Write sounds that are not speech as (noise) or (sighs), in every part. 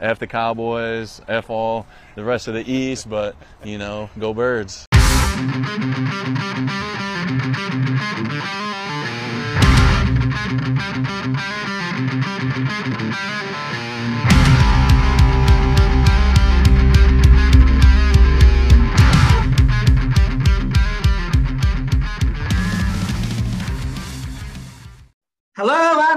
F the Cowboys, F all the rest of the East, but, you know, go birds.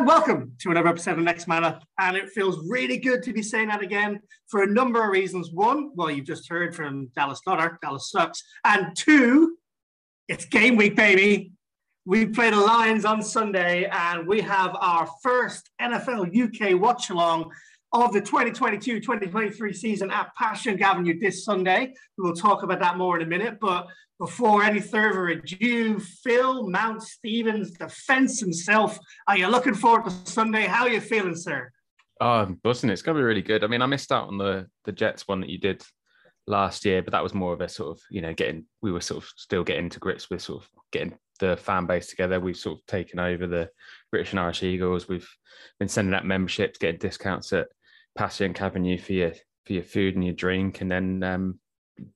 Welcome to another episode of Next Man And it feels really good to be saying that again for a number of reasons. One, well, you've just heard from Dallas Nutter, Dallas sucks. And two, it's game week, baby. We play the Lions on Sunday and we have our first NFL UK watch along of the 2022 2023 season at Passyunk Avenue this Sunday. We will talk about that more in a minute. But before any further ado, Phil Mount Stevens, the fence himself. Are you looking forward to Sunday? How are you feeling, sir? Um, oh, buzzing! It's going to be really good. I mean, I missed out on the the Jets one that you did last year, but that was more of a sort of you know getting. We were sort of still getting to grips with sort of getting the fan base together. We've sort of taken over the British and Irish Eagles. We've been sending out memberships, getting discounts at Passyunk Avenue for your for your food and your drink, and then um,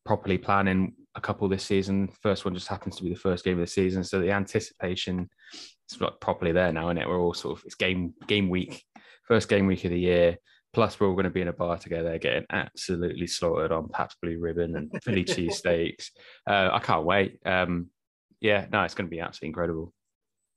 properly planning a couple this season. First one just happens to be the first game of the season, so the anticipation is like properly there now, and it we're all sort of it's game game week, first game week of the year. Plus, we're all going to be in a bar together, getting absolutely slaughtered on Pabst Blue Ribbon and Philly (laughs) cheesesteaks. Uh, I can't wait. Um, yeah, no, it's going to be absolutely incredible.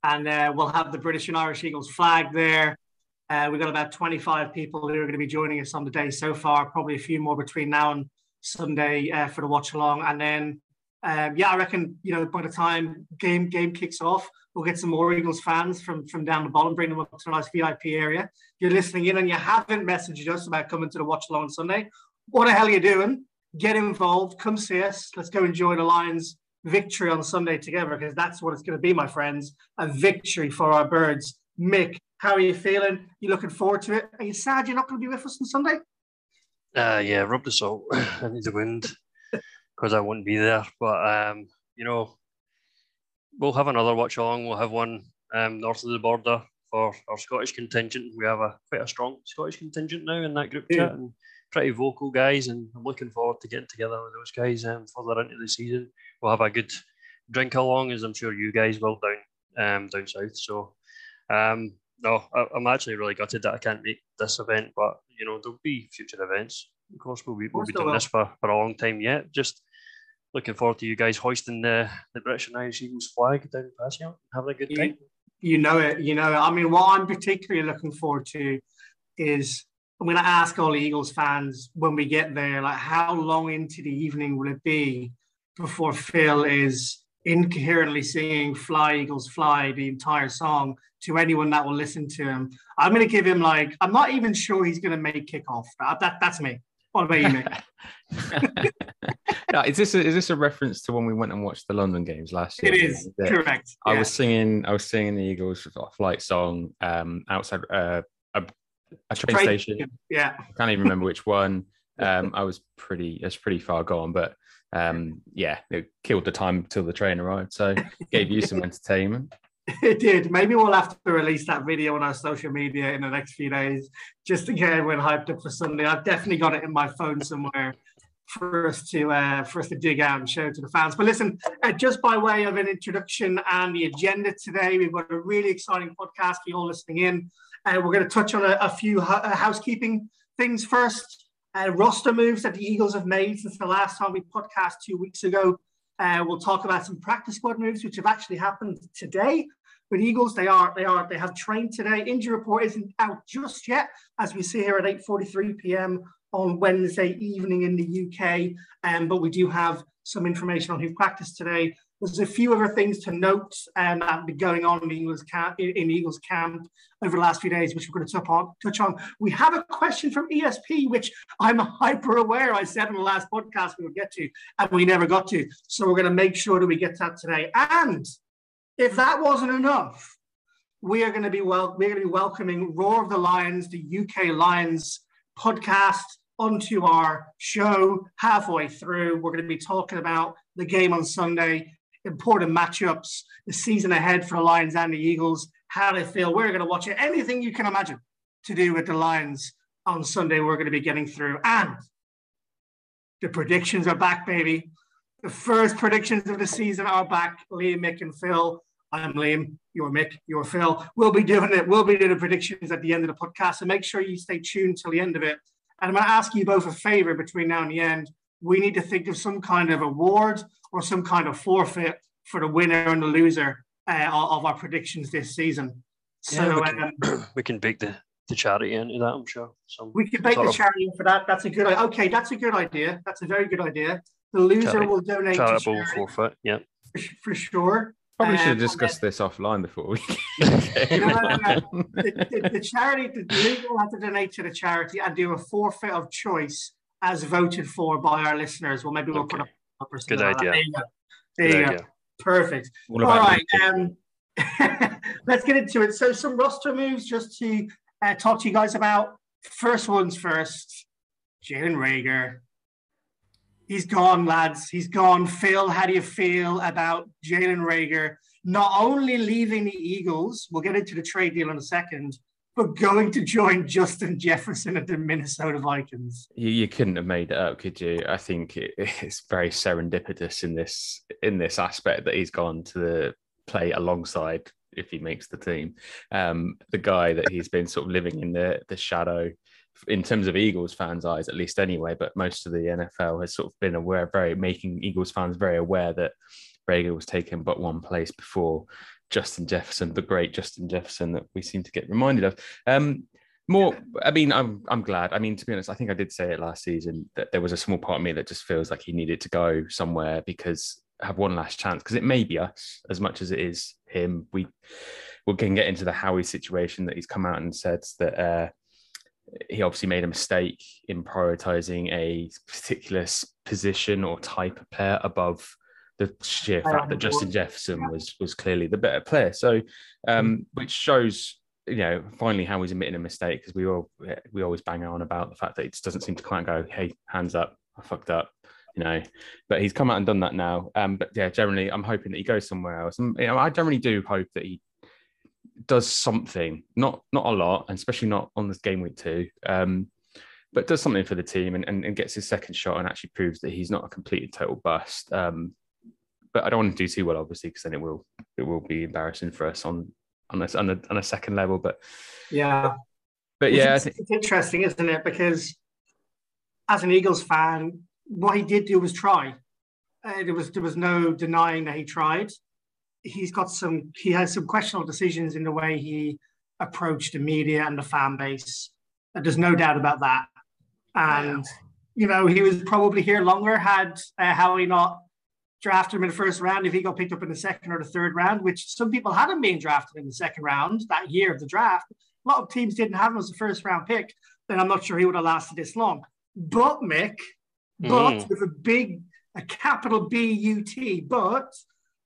And uh, we'll have the British and Irish Eagles flag there. Uh, we've got about 25 people who are going to be joining us on the day so far, probably a few more between now and Sunday uh, for the watch along. And then, um, yeah, I reckon, you know, by the time game game kicks off, we'll get some more Eagles fans from, from down the bottom, bring them up to a nice VIP area. If you're listening in and you haven't messaged us about coming to the watch along on Sunday, what the hell are you doing? Get involved, come see us. Let's go enjoy the Lions victory on Sunday together because that's what it's going to be, my friends. A victory for our birds. Mick, how are you feeling? You looking forward to it? Are you sad you're not going to be with us on Sunday? Uh, yeah, rub the salt (laughs) into the wind (laughs) because I wouldn't be there. But um, you know, we'll have another watch along. We'll have one um, north of the border for our Scottish contingent. We have a quite a strong Scottish contingent now in that group yeah. chat and pretty vocal guys. And I'm looking forward to getting together with those guys um, further into the season. We'll have a good drink along, as I'm sure you guys will down um, down south. So um, no, I, am actually really gutted that I can't make this event, but you know there'll be future events. Of course, we'll be, we'll be doing this for, for a long time yet. Just looking forward to you guys hoisting the, the British and Irish Eagles flag down Passyunk, having a good time. You, you know it, you know it. I mean, what I'm particularly looking forward to is I'm going to ask all Eagles fans when we get there, like, how long into the evening will it be before Phil is incoherently singing "Fly Eagles Fly" the entire song to anyone that will listen to him. I'm going to give him like I'm not even sure he's going to make kickoff. That, that that's me. What about you, Nick? (laughs) no, is this a, is this a reference to when we went and watched the London games last year? It is correct. I yeah. was singing I was singing the Eagles flight song um, outside uh, a, a train, train station. Yeah, I can't even remember which one. Um, I was pretty, it's pretty far gone, but um, yeah, it killed the time till the train arrived. So (laughs) gave you some entertainment. It did. Maybe we'll have to release that video on our social media in the next few days just to get everyone hyped up for Sunday. I've definitely got it in my phone somewhere for us to uh, for us to dig out and show to the fans. But listen, uh, just by way of an introduction and the agenda today, we've got a really exciting podcast for you all listening in. And uh, we're going to touch on a, a few uh, housekeeping things first uh, roster moves that the Eagles have made since the last time we podcast two weeks ago. Uh, we'll talk about some practice squad moves which have actually happened today. With Eagles, they are they are they have trained today. Injury report isn't out just yet, as we see here at 8:43 p.m. on Wednesday evening in the UK. Um, but we do have some information on who practiced today. There's a few other things to note um, that have been going on in Eagles camp, in Eagles camp over the last few days, which we're going to touch on. We have a question from ESP, which I'm (laughs) hyper aware I said in the last podcast we would get to, and we never got to. So we're going to make sure that we get that today. And if that wasn't enough, we are going to be well. We're going to be welcoming Roar of the Lions, the UK Lions podcast, onto our show halfway through. We're going to be talking about the game on Sunday important matchups, the season ahead for the Lions and the Eagles, how they feel. We're going to watch it. Anything you can imagine to do with the Lions on Sunday we're going to be getting through. And the predictions are back, baby. The first predictions of the season are back. Liam, Mick, and Phil. I'm Liam. You're Mick. You're Phil. We'll be doing it. We'll be doing the predictions at the end of the podcast. So make sure you stay tuned till the end of it. And I'm going to ask you both a favor between now and the end. We need to think of some kind of award or some kind of forfeit for the winner and the loser uh, of our predictions this season. So Yeah, we, can, um, (clears throat) we can bake the, the charity into that, I'm sure. Some we could make sort the of charity for that. That's a good. i- Okay, that's a good idea. That's a very good idea. The loser Charity- will donate to charitable charity forfeit. Yeah. for, for sure. Probably should Um, have discussed this offline before we. (laughs) No, no, no, no. the, the, the charity, the league will have to donate to the charity and do a forfeit of choice as voted for by our listeners. Well, maybe we'll put Okay. up or something Good idea. There you go. There Good you go. Perfect. All All about right. LinkedIn. Um, (laughs) let's get into it. So, some roster moves just to uh, talk to you guys about. First ones first. Jalen Reagor. He's gone, lads. He's gone. Phil, how do you feel about Jalen Reagor not only leaving the Eagles? We'll get into the trade deal in a second, but going to join Justin Jefferson at the Minnesota Vikings. you, you couldn't have made it up, could you? I think it, (laughs) it's very serendipitous in this in this aspect that he's gone to the play alongside if he makes the team. Um, the guy that he's been sort of living in the the shadow in terms of Eagles fans' eyes, at least anyway, but most of the NFL has sort of been aware, very making Eagles fans very aware that Reagor was taken but one place before Justin Jefferson, the great Justin Jefferson that we seem to get reminded of. Um, more, I mean, I'm I'm glad. I mean, to be honest, I think I did say it last season that there was a small part of me that just feels like he needed to go somewhere because have one last chance because it may be us as much as it is him. We we can get into the Howie situation that he's come out and said that uh, he obviously made a mistake in prioritizing a particular position or type of player above the sheer fact that Justin. Jefferson was was clearly the better player. So, um, which shows you know finally how he's admitting a mistake because we all we always bang on about the fact that it just doesn't seem to quite go, hey, hands up, I fucked up. You know, but he's come out and done that now. Um, but yeah, generally, I'm hoping that he goes somewhere else. And, you know, I generally do hope that he does something, not not a lot, and especially not on this game week two. Um, but does something for the team and, and, and gets his second shot and actually proves that he's not a complete and total bust. Um, but I don't want to do too well, obviously, because then it will it will be embarrassing for us on on a, on a, on a second level. But Yeah. but yeah, it's, it's interesting, isn't it? Because as an Eagles fan, what he did do was try. Uh, there was there was no denying that he tried. He's got some. He has some questionable decisions in the way he approached the media and the fan base. Uh, There's no doubt about that. And you know, he was probably here longer had uh, Howie not drafted him in the first round if he got picked up in the second or the third round, which some people had him being drafted in the second round that year of the draft. A lot of teams didn't have him as a first round pick. Then I'm not sure he would have lasted this long. But Mick, but Mm. with a big, a capital B U T, but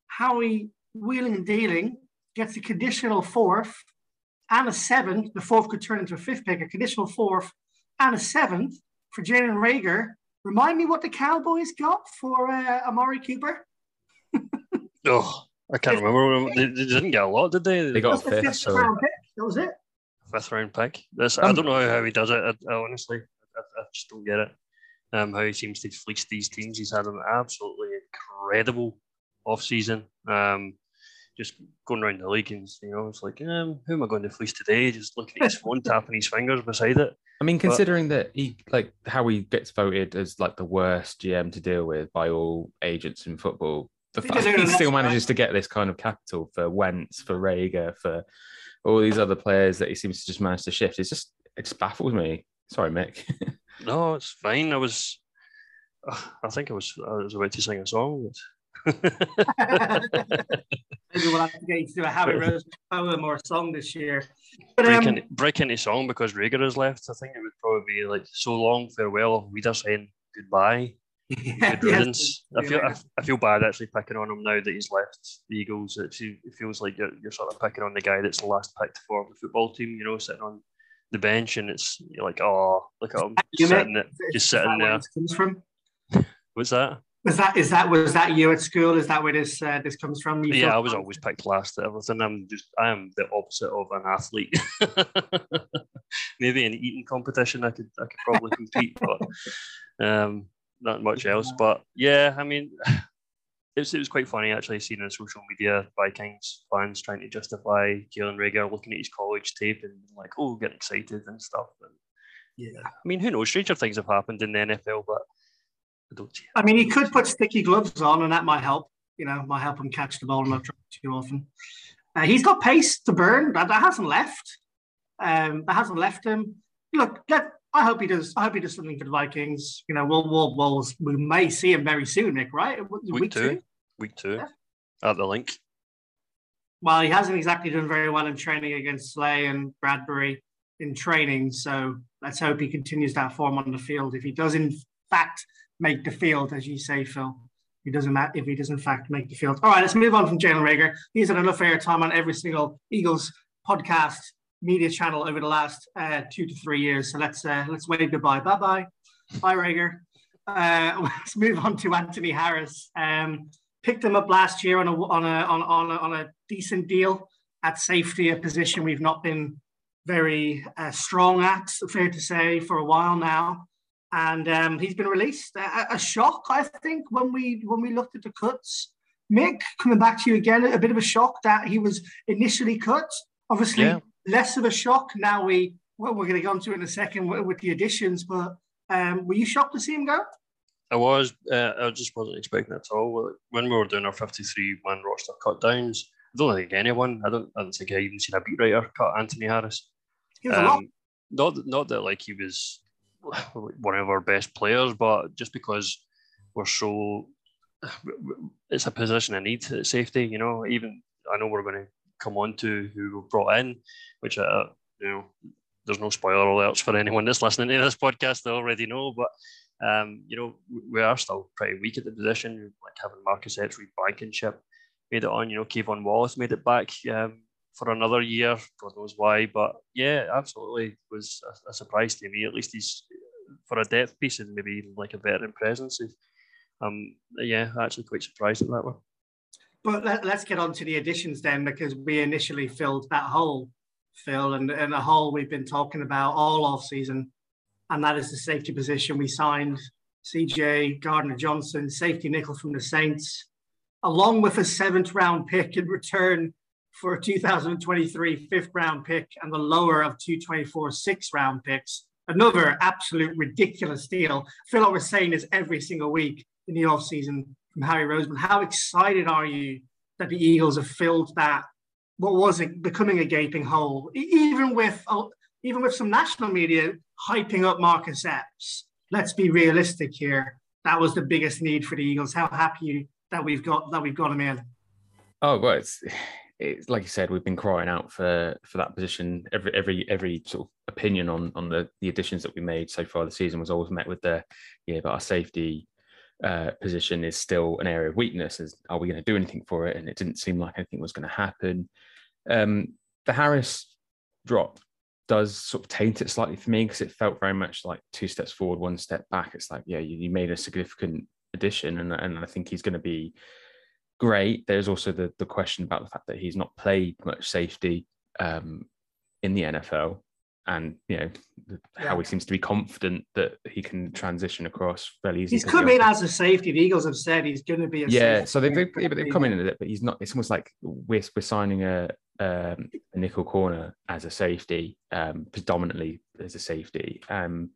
Howie wheeling and dealing gets a conditional fourth and a seventh. The fourth could turn into a fifth pick, a conditional fourth and a seventh for Jalen Reagor. Remind me what the Cowboys got for uh, Amari Cooper? (laughs) Oh, I can't remember. They, they didn't get a lot, did they? They got That's the fifth, fifth so- round pick. That was it. fifth round pick. This, I Um, don't know how he does it. I, I honestly, I, I just don't get it. Um, how he seems to fleece these teams. He's had an absolutely incredible off season. Um, just going around the league and you know, it's like, um, who am I going to fleece today? Just looking at his phone, (laughs) tapping his fingers beside it. I mean, But- considering that he like how he gets voted as like the worst GM to deal with by all agents in football, the He fact did that it he still manages to get this kind of capital for Wentz, for Reagor, for all these other players that he seems to just manage to shift, it's just it just baffles me. Sorry, Mick. (laughs) No, it's fine. I was, I think I was, I was about to sing a song. But (laughs) Maybe we'll have to get you to do a Harry Rose poem or song this year. But break, um, in, break into song because Reagor has left. I think it would probably be like so long farewell auf Wiedersehen goodbye. (laughs) yeah, Good riddance. I feel I. I feel bad actually picking on him now that he's left the Eagles. It, it feels like you're, you're sort of picking on the guy that's the last picked for the football team. You know, sitting on the bench, and it's you're like, oh, look at him You sitting there, just sitting there. comes from? (laughs) What's that? Was that is that was that you at school? Is that where this uh, this comes from? You yeah, thought- I was always picked last at everything. I'm just I am the opposite of an athlete. (laughs) Maybe in eating competition, I could I could probably (laughs) compete, but um, not much else. But yeah, I mean, (sighs) it was, it was quite funny actually seeing on social media Vikings fans trying to justify Jalen Reagor looking at his college tape and like, oh, getting excited and stuff. And Yeah. I mean, who knows? Stranger things have happened in the NFL, but I don't see. I mean, he could put sticky gloves on, and that might help. You know, might help him catch the ball and not drop it too often. Uh, he's got pace to burn. That, that hasn't left. Um, that hasn't left him. Look, let, I hope he does. I hope he does something for the Vikings. You know, we'll, we'll, we'll we may see him very soon, Nick. Right? Week, two, week two, Yeah. at the Linc. Well, he hasn't exactly done very well in training against Slay and Bradberry in training. So let's hope he continues that form on the field. If he does, in fact, make the field, as you say, Phil, he doesn't. ma- If he does, in fact, make the field. All right, let's move on from Jalen Reagor. He's had enough airtime on every single Eagles podcast media channel over the last uh, two to three years. So let's uh, let's wave goodbye. Bye bye. Bye, Reagor. Uh, (laughs) let's move on to Anthony Harris. Um, picked him up last year on a on a on, on a, on a decent deal at safety, a position we've not been very uh, strong at, fair to say, for a while now. And um, he's been released. A, a shock, I think, when we when we looked at the cuts. Mick, coming back to you again, a bit of a shock that he was initially cut. Obviously, Yeah. less of a shock. Now we well, we're going to go into in a second with, with the additions. But um, were you shocked to see him go? I was. Uh, I just wasn't expecting it at all. When we were doing our 53 man roster cut downs, I don't think anyone, I don't, I don't think I even seen a beat writer cut Anthony Harris. He was a lot. Um, not, not that like he was one of our best players, but just because we're so, it's a position of need safety. You know, even I know we're going to come on to who we brought in, which uh, you know, there's no spoiler alerts for anyone that's listening to this podcast. They already know, but um, you know, we- are still pretty weak at the position. Like having Marcus Etchery Blankenship made it on. You know, K'Von Wallace made it back um, for another year. God knows why, but yeah, absolutely was a, a surprise to me. At least he's for a depth piece and maybe even like a veteran presence. Um, yeah, actually quite surprised at that one. But let, let's get on to the additions then, because we initially filled that hole, Phil, and, and a hole we've been talking about all off season, and that is the safety position. We signed CJ Gardner Johnson, safety nickel from the Saints, along with a seventh round pick in return for a 2023 fifth round pick and the lower of 224 sixth round picks. Another absolute ridiculous deal. Phil, what we're saying this every single week in the off season from Howie Roseman. How excited are you that the Eagles have filled that? What was it becoming a gaping hole? Even with uh, even with some national media hyping up Marcus Epps. Let's be realistic here. That was the biggest need for the Eagles. How happy that we've got that we've got him in. Oh well, it's it's like you said, we've been crying out for for that position. Every every every sort of opinion on on the the additions that we made so far the season was always met with the yeah, but our safety uh, position is still an area of weakness. Is are we going to do anything for it? And it didn't seem like anything was going to happen. Um, the Harris drop does sort of taint it slightly for me because it felt very much like two steps forward, one step back. It's like, yeah, you, you made a significant addition, and and I think he's going to be great. There's also the the question about the fact that he's not played much safety um, in the NFL, and you know the- how he seems to be confident that he can transition across fairly easily. He's come in as a safety. The Eagles have said he's going to be a yeah, safety. so they've, they've, yeah, but they've come in at it, but he's not. It's almost like we're we're signing a um, a nickel corner as a safety, um, predominantly as a safety. Um,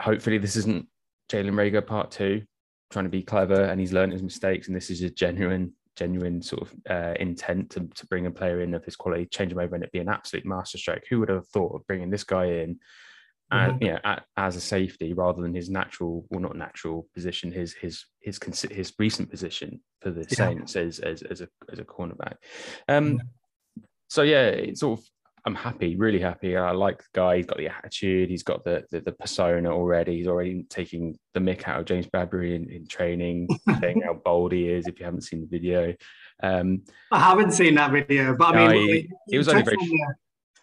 hopefully, this isn't Jalen Reagor part two, trying to be clever, and he's learned his mistakes, and this is a genuine, genuine sort of uh, intent to, to bring a player in of his quality, change him over, and it'd be an absolute masterstroke. Who would have thought of bringing this guy in? uh, Mhm. you know, a- as a safety rather than his natural, well, not natural position, his his his consi- his recent position for the Yeah. Saints as as as a as a cornerback. Um, so yeah, it's sort of. I'm happy, really happy. I like the guy. He's got the attitude. He's got the the, the persona already. He's already taking the mick out of James Bradberry in, in training, (laughs) saying how bold he is. If you haven't seen the video, um, I haven't seen that video, but I mean, he- was only very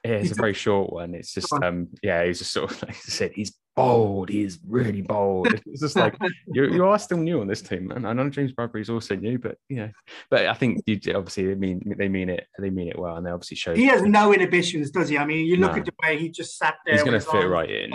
yeah, it's a very (laughs) short one. It's just um yeah, he's just sort of (laughs) like I said, he's bold. He is really bold. It's just (laughs) like you you are still new on this team, man. I know James Bradberry is also new, but yeah. But I think you obviously they mean they mean it. They mean it well, and they obviously show. He has no inhibitions, does he? I mean, you look No. at the way he just sat there. He's going to fit right in.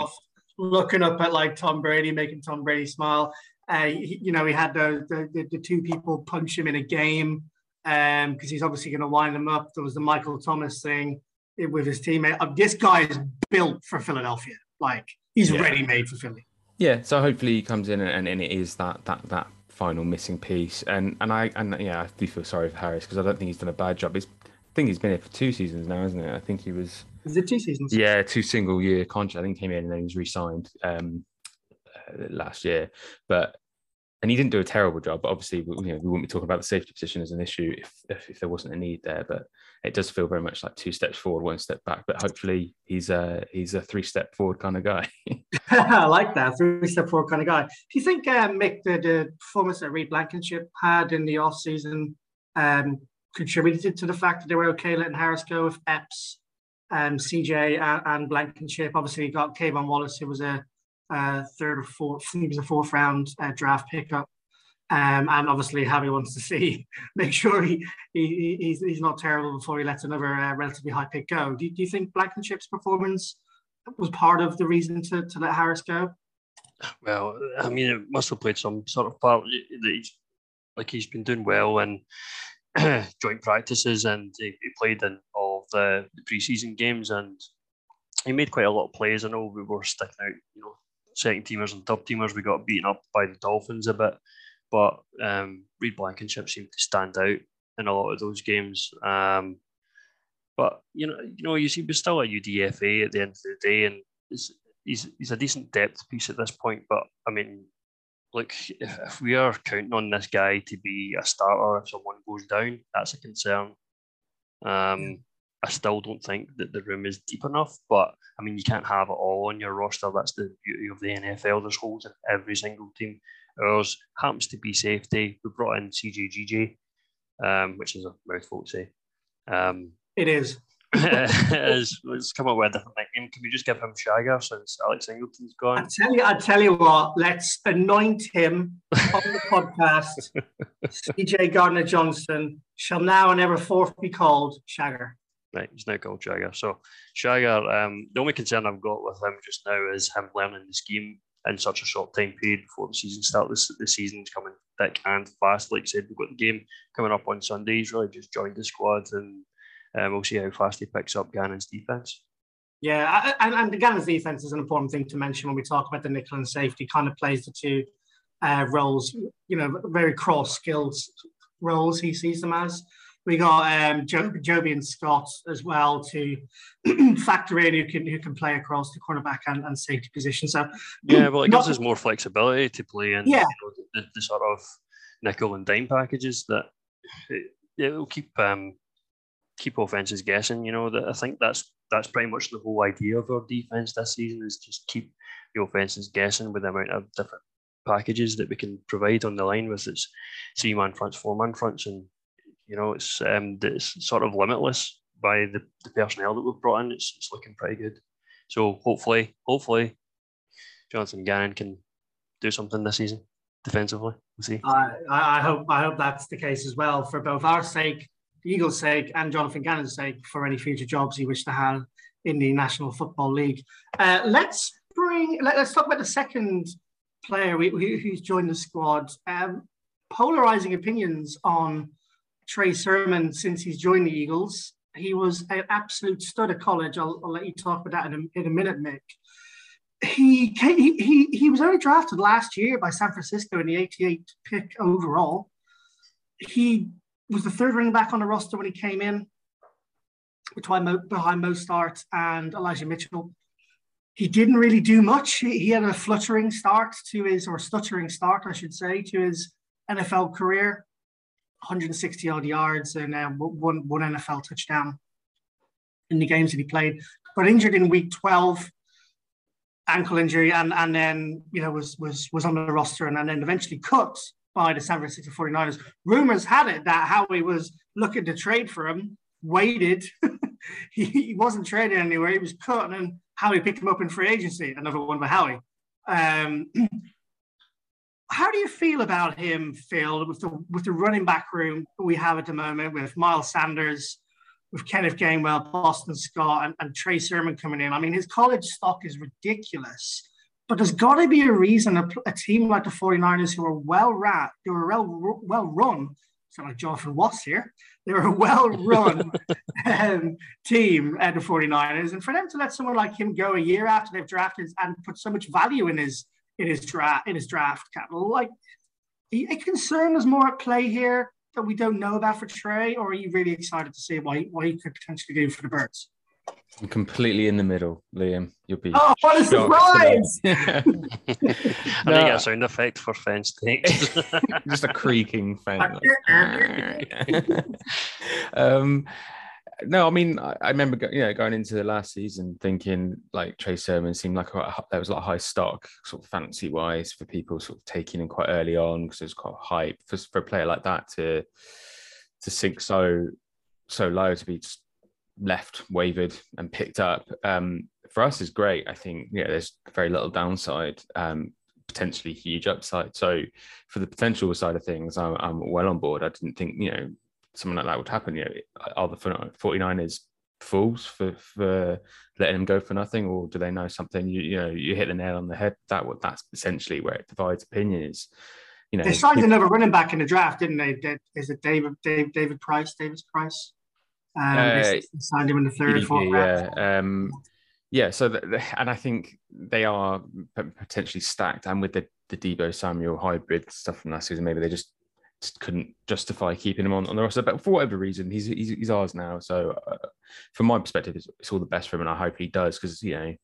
looking up at like Tom Brady, making Tom Brady smile. Uh, he- you know, he had the, the the, the two people punch him in a game um because he's obviously going to wind them up. There was the Michael Thomas thing with his teammate. Uh, this guy is built for Philadelphia. Like he's Yeah. ready made for Philly. Yeah, so hopefully he comes in and, and it is that that that final missing piece. And and I and yeah, I do feel sorry for Harris because I don't think he's done a bad job. He's, I think he's been here for two seasons now, isn't it? I think he was Is it two seasons? yeah two single year contract. I think he came in and then he was re-signed um, uh, last year, but and he didn't do a terrible job. But obviously, we, you know, we wouldn't be talking about the safety position as an issue if, if if there wasn't a need there. But it does feel very much like two steps forward, one step back. But hopefully, he's a he's a three step forward kind of guy. (laughs) (laughs) I like that three step forward kind of guy. Do you think uh, Mick the, the performance that Reed Blankenship had in the off season um, contributed to the fact that they were okay letting Harris go with Epps, um, CJ, and, and Blankenship? Obviously, you got K'Von Wallace, who was a, uh third or fourth, he was a fourth round uh, draft pickup. Um, and obviously, Javi wants to see (laughs) make sure he, he he's, he's not terrible before he lets another uh, relatively high pick go. Do, do you think Blankenship's performance was part of the reason to, to let Harris go? Well, I mean, it must have played some sort of part. That he's, like he's been doing well in (clears throat) joint practices, and he, he played in all the, the preseason games, and he made quite a lot of plays. I know we were sticking out, you know, second teamers and top teamers. We got beaten up by the Dolphins a bit, but um, Reed Blankenship seemed to stand out in a lot of those games. Um, but you know, you know, you see, we're still a UDFA at the end of the day, and it's, he's he's a decent depth piece at this point. But I mean, like if, if we are counting on this guy to be a starter if someone goes down, that's a concern. Um, I still don't think that the room is deep enough, but I mean, you can't have it all on your roster. That's the beauty of the NFL. There's holes in every single team. Ours happens to be safety. We brought in CJGJ, um, which is a mouthful to say. Um, It is. (laughs) is, let's come up with a different nickname. Can we just give him Shagger since Alex Singleton's gone? I tell you, I tell you what. Let's anoint him on the (laughs) podcast. CJ Gardner Johnson shall now and ever forth be called Shagger. Right, he's now called Shagger. So Shagger, um, the only concern I've got with him just now is him learning the scheme in such a short time period before the season starts. The season's coming thick and fast. Like I said, we've got the game coming up on Sunday. He's really just joined the squad, and um, we'll see how fast he picks up Gannon's defense. Yeah, and, and Gannon's defense is an important thing to mention when we talk about the nickel and safety. Kind of plays the two uh, roles, you know, very cross skills roles. He sees them as. We got um, jo- Joby and Scott as well to (clears throat) factor in who can who can play across the cornerback and, and safety position. So (clears throat) Yeah, well, it Not- gives us more flexibility to play in Yeah. you know, the, the sort of nickel and dime packages that it, it will keep um, keep offenses guessing. You know, that I think that's that's pretty much the whole idea of our defense this season is just keep the offenses guessing with the amount of different packages that we can provide on the line with its three man fronts, four man fronts, and you know it's um it's sort of limitless by the, the personnel that we've brought in. It's it's looking pretty good. So hopefully, hopefully, Jonathan Gannon can do something this season defensively. We'll see. I, hope I hope that's the case as well for both our sake, Eagles' sake, and Jonathan Gannon's sake for any future jobs he wishes to have in the National Football League. Uh, let's bring let, us talk about the second player who's joined the squad. Um, polarizing opinions on Trey Sermon since he's joined the Eagles. He was an absolute stud at college. I'll, I'll let you talk about that in a, in a minute, Mick he, came, he he he was only drafted last year by San Francisco in the 88 pick overall. He was the third running back on the roster when he came in, behind Mo, behind Mostert and Elijah Mitchell. He didn't really do much. He, he had a fluttering start to his, or stuttering start, I should say, to his NFL career. 160 odd yards and uh, one one NFL touchdown in the games that he played. Got injured in week 12 ankle injury and and then you know was was was on the roster and, and then eventually cut by the San Francisco 49ers. Rumors had it that Howie was looking to trade for him, waited (laughs) he, he wasn't trading anywhere. He was cut, and then Howie picked him up in free agency. Another one by Howie. Um, how do you feel about him, Phil, with the with the running back room we have at the moment with Miles Sanders, with Kenneth Gainwell, Boston Scott, and, and Trey Sermon coming in? I mean, his college stock is ridiculous. But there's got to be a reason a, a, team like the 49ers who are well ran, who are well, well run, sound like Jonathan Watts here, they're a well run (laughs) um, team at the 49ers. And for them to let someone like him go a year after they've drafted and put so much value in his in his draft in his draft capital. Like, a concern is more at play here that we don't know about for Trey, or are you really excited to see what he, what he could potentially do for the Birds? I'm completely in the middle, Liam. You'll be. Oh, what a surprise! (laughs) (laughs) I think no. need a sound effect for fence takes. (laughs) Just a creaking fence. um, no, I mean, I, I remember, you know, going into the last season thinking like Trey Sermon seemed like a, there was a lot of high stock, sort of fancy wise, for people sort of taking him quite early on because it was quite hype for, for a player like that to to sink so so low to be just left wavered and picked up. Um, for us is great. I think yeah, there's very little downside. Um, potentially huge upside. So for the potential side of things, I'm, I'm well on board. I didn't think, you know, something like that would happen. You know, are the 49ers fools for for letting him go for nothing, or do they know something? You you know, you hit the nail on the head. That that's essentially where it divides opinions. You know, they signed another running back in the draft, didn't they? Is it David David David Price? Davis Price? Um, uh, they signed him in the third, fourth yeah. Um, yeah, so the, and I think they are potentially stacked, and with the the Deebo Samuel hybrid stuff from last season, maybe they just couldn't justify keeping him on, on the roster. But for whatever reason, he's he's, he's ours now. So uh, from my perspective, it's, it's, all the best for him, and I hope he does because you know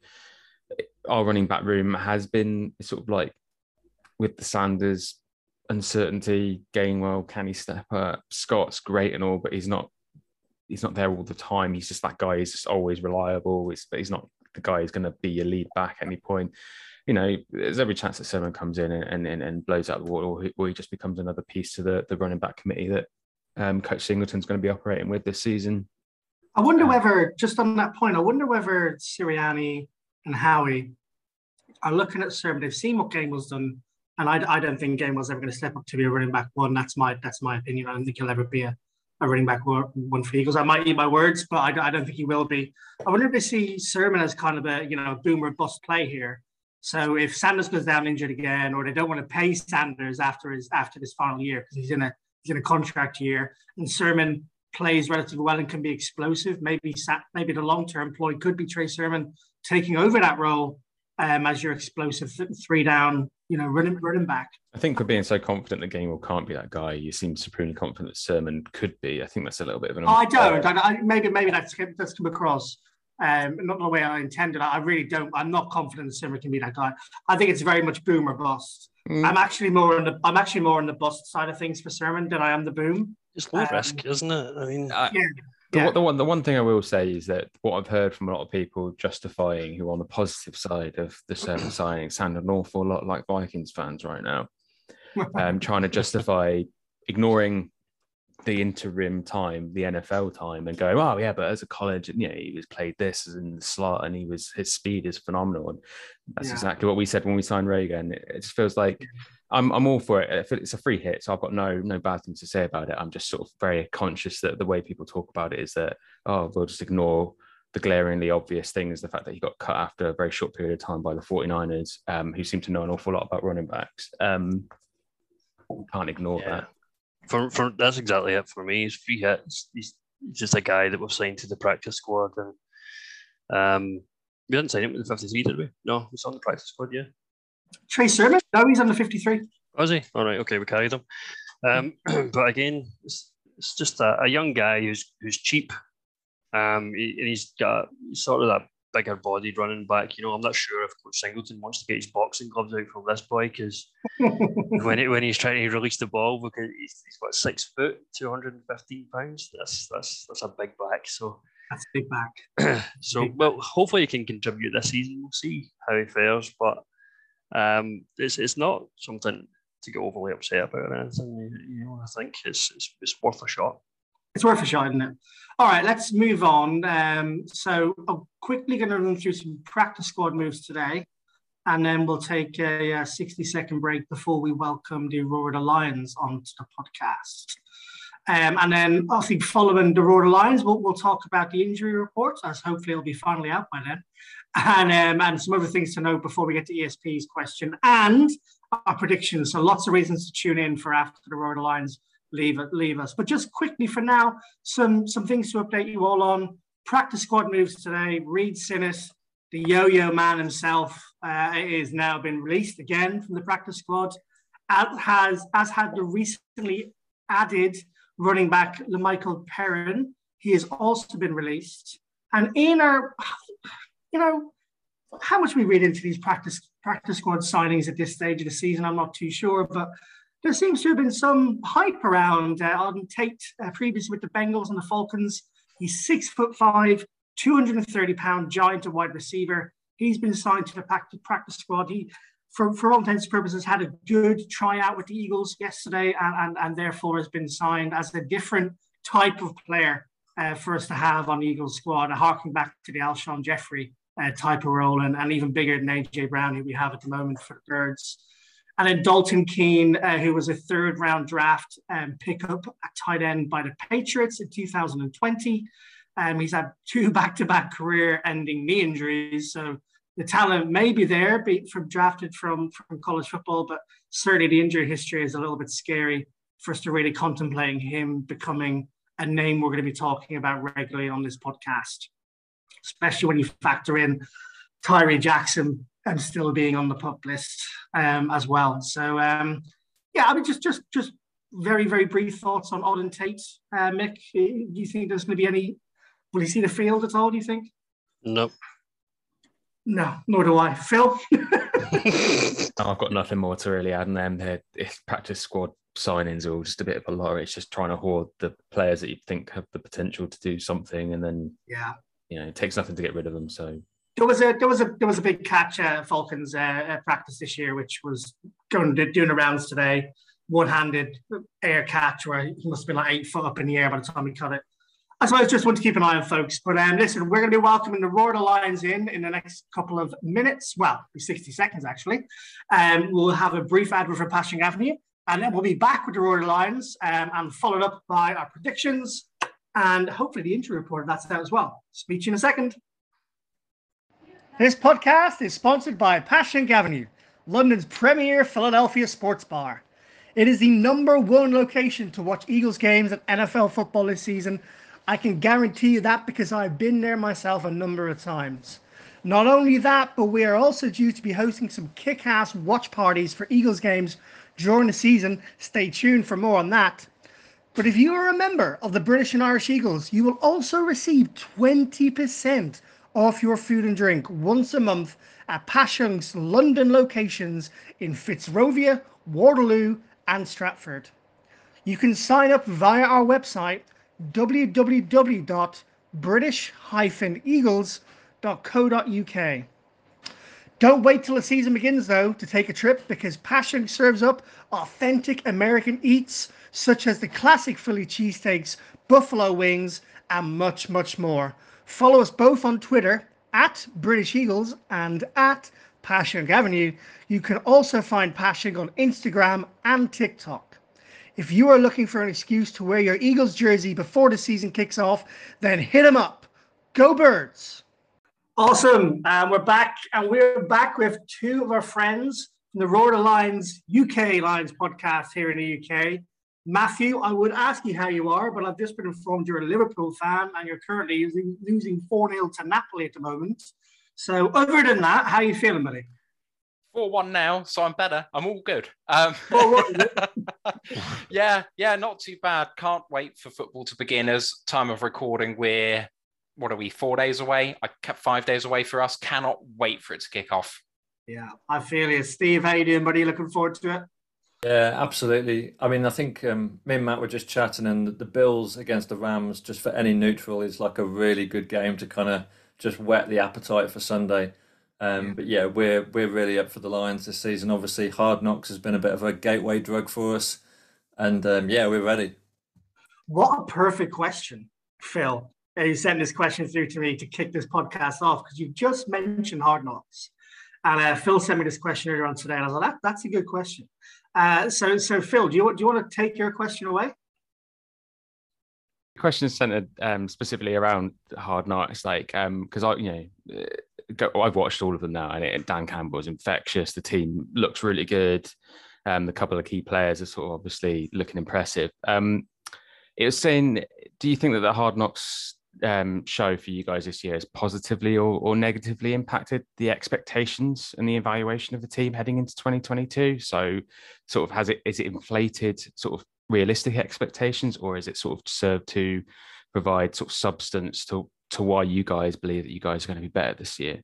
our running back room has been sort of like with the Sanders uncertainty. Gainwell, can he step up? Scott's great and all, but he's not he's not there all the time. He's just that guy. He's just always reliable. He's, but he's not the guy who's going to be your lead back at any point you know, there's every chance that someone comes in and, and, and blows out the water, or he, or he just becomes another piece to the, the running back committee that um, Coach Singletary's going to be operating with this season. I wonder whether, just on that point, I wonder whether Sirianni and Howie are looking at Sermon. They've seen what Gainwell's done, and I, I don't think Gainwell's ever going to step up to be a running back one. That's my that's my opinion. I don't think he'll ever be a, a running back one for Eagles. I might eat my words, but I, I don't think he will be. I wonder if they see Sermon as kind of a you know boomer bust play here, so if Sanders goes down injured again, or they don't want to pay Sanders after his after this final year because he's in a he's in a contract year, and Sermon plays relatively well and can be explosive, maybe maybe the long term ploy could be Trey Sermon taking over that role um, as your explosive three down, you know, running running back. I think for being so confident the Gainwell can't be that guy, you seem supremely confident that Sermon could be. I think that's a little bit of an. Oh, I don't. I, I, maybe maybe that's that's come across um, not the way I intended. I really don't. I'm not confident Sermon can be that guy. I think it's very much boom or bust. Mm. I'm actually more on the. I'm actually more on the bust side of things for Sermon than I am the boom. It's low um, risk, isn't it? I mean, uh, yeah. The, yeah. the, one, the one thing I will say is that what I've heard from a lot of people justifying who are on the positive side of the Sermon (coughs) signing sound an awful lot like Vikings fans right now, (laughs) um, trying to justify ignoring the interim time, the NFL time, and go, oh yeah, but as a college, you know, he was played this in the slot, and he was his speed is phenomenal, and that's yeah. exactly what we said when we signed Reagor. It, it just feels like I'm I'm all for it. It's a free hit, so I've got no no bad things to say about it. I'm just sort of very conscious that the way people talk about it is that oh, we'll just ignore the glaringly obvious things, the fact that he got cut after a very short period of time by the 49ers, um, who seem to know an awful lot about running backs. Um, can't ignore yeah. that for, for that's exactly it for me. He's free hits. He's, he's just a guy that was signed to the practice squad, and um, we didn't sign him with the fifty three, did we? No, he's on the practice squad. Yeah. Trey Sermon. No, he's on the fifty three. Was he? All right. Okay, we carried him. Um, (clears throat) but again, it's, it's just a, a, young guy who's who's cheap. Um, he, and he's got sort of that bigger bodied running back. You know, I'm not sure if Coach Singletary wants to get his boxing gloves out from this boy because (laughs) when it, when he's trying to release the ball because he's, he's what six foot, two hundred and fifteen pounds. That's that's that's a big back. So that's a big back. (clears throat) so well, hopefully he can contribute this season. We'll see how he fares, but um, it's it's not something to get overly upset about or anything. You know, I think it's it's, it's worth a shot. It's worth a shot, isn't it? All right, let's move on. Um, so I'm quickly going to run through some practice squad moves today, and then we'll take a, a 60 second break before we welcome the Aurora Lions onto the podcast. Um, and then obviously following the Aurora Lions, we'll, we'll talk about the injury reports, as hopefully it'll be finally out by then, and um, and some other things to know before we get to ESP's question and our predictions. So lots of reasons to tune in for after the Aurora Lions leave leave us. But just quickly for now, some some things to update you all on. Practice squad moves today. Reed Sinnett, the yo-yo man himself, uh, is now been released again from the practice squad. As has as had the recently added running back Michael Perrin. He has also been released. And in our, you know, how much we read into these practice practice squad signings at this stage of the season, I'm not too sure, but there seems to have been some hype around uh, Auden Tate uh, previously with the Bengals and the Falcons. He's six foot five, 230 pound giant of wide receiver. He's been signed to the practice squad. He, for, for all intents and purposes, had a good tryout with the Eagles yesterday and, and, and therefore has been signed as a different type of player uh, for us to have on the Eagles squad, harking back to the Alshon Jeffery uh, type of role and, and even bigger than AJ Brown, who we have at the moment for the Birds. And then Dalton Keene, uh, who was a third round draft um, pickup at tight end by the Patriots in 2020. Um, he's had two (laughs) back to back career ending knee injuries. So the talent may be there be, from drafted from, from college football, but certainly the injury history is a little bit scary for us to really contemplating him becoming a name we're going to be talking about regularly on this podcast, especially when you factor in Tyree Jackson and still being on the pup list um, as well. So um, yeah, I mean, just just just very very brief thoughts on Auden Tate, uh, Mick. Do you think there's going to be any? Will he see the field at all? Do you think? Nope. No, nor do I. Phil. (laughs) (laughs) I've got nothing more to really add. And then the practice squad signings are all just a bit of a lot. It's just trying to hoard the players that you think have the potential to do something, and then yeah, you know, it takes nothing to get rid of them. So there was a there was a there was a big catch uh, Falcons uh, practice this year, which was going to doing the rounds today. One-handed air catch where he must have been like eight foot up in the air by the time he cut it. I suppose just want to keep an eye on folks. But um, listen, we're going to be welcoming the Royal Lions in in the next couple of minutes. Well, 60 seconds actually. Um, we'll have a brief advert for Passyunk Avenue, and then we'll be back with the Royal Lions um, and followed up by our predictions and hopefully the injury report. That's out as well. Speech in a second. This podcast is sponsored by Passyunk Avenue, London's premier Philadelphia sports bar. It is the number one location to watch Eagles games and NFL football this season. I can guarantee you that because I've been there myself a number of times. Not only that, but we are also due to be hosting some kick ass watch parties for Eagles games during the season. Stay tuned for more on that. But if you are a member of the British and Irish Eagles, you will also receive 20% off your food and drink once a month at Passyunk's London locations in Fitzrovia, Waterloo, and Stratford. You can sign up via our website www.british-eagles.co.uk. Don't wait till the season begins though to take a trip because Passyunk serves up authentic American eats such as the classic Philly cheesesteaks, buffalo wings, and much, much more. Follow us both on Twitter at British Eagles and at Passyunk Avenue. You can also find Passyunk on Instagram and TikTok. If you are looking for an excuse to wear your Eagles jersey before the season kicks off, then hit them up. Go Birds! Awesome. Um, we're back, and we're back with two of our friends from the Roar Lions UK Lions podcast here in the UK. Matthew, I would ask you how you are, but I've just been informed you're a Liverpool fan and you're currently losing, losing 4 0 to Napoli at the moment. So, other than that, how are you feeling, buddy? 4 1 now, so I'm better. I'm all good. Um, (laughs) yeah, yeah, not too bad. Can't wait for football to begin. As time of recording, we're, what are we, four days away? I kept five days away for us. Cannot wait for it to kick off. Yeah, I feel it. Steve, how you doing, buddy? Looking forward to it? Yeah, absolutely. I mean, I think um, me and Matt were just chatting, and the Bills against the Rams, just for any neutral, is like a really good game to kind of just whet the appetite for Sunday. Um, yeah. But yeah, we're we're really up for the Lions this season. Obviously, Hard Knocks has been a bit of a gateway drug for us, and um, yeah, we're ready. What a perfect question, Phil. You sent this question through to me to kick this podcast off because you just mentioned Hard Knocks. And uh, Phil sent me this question earlier on today, and I was like, that, that's a good question. Uh, so, so Phil, do you, do you want to take your question away? question centered um, specifically around hard knocks like because um, i you know uh, i've watched all of them now and it, dan Campbell's infectious the team looks really good um, the couple of key players are sort of obviously looking impressive um, it was saying do you think that the hard knocks um, show for you guys this year has positively or, or negatively impacted the expectations and the evaluation of the team heading into 2022? So, sort of, has it is it inflated sort of realistic expectations, or is it sort of served to provide sort of substance to to why you guys believe that you guys are going to be better this year? Do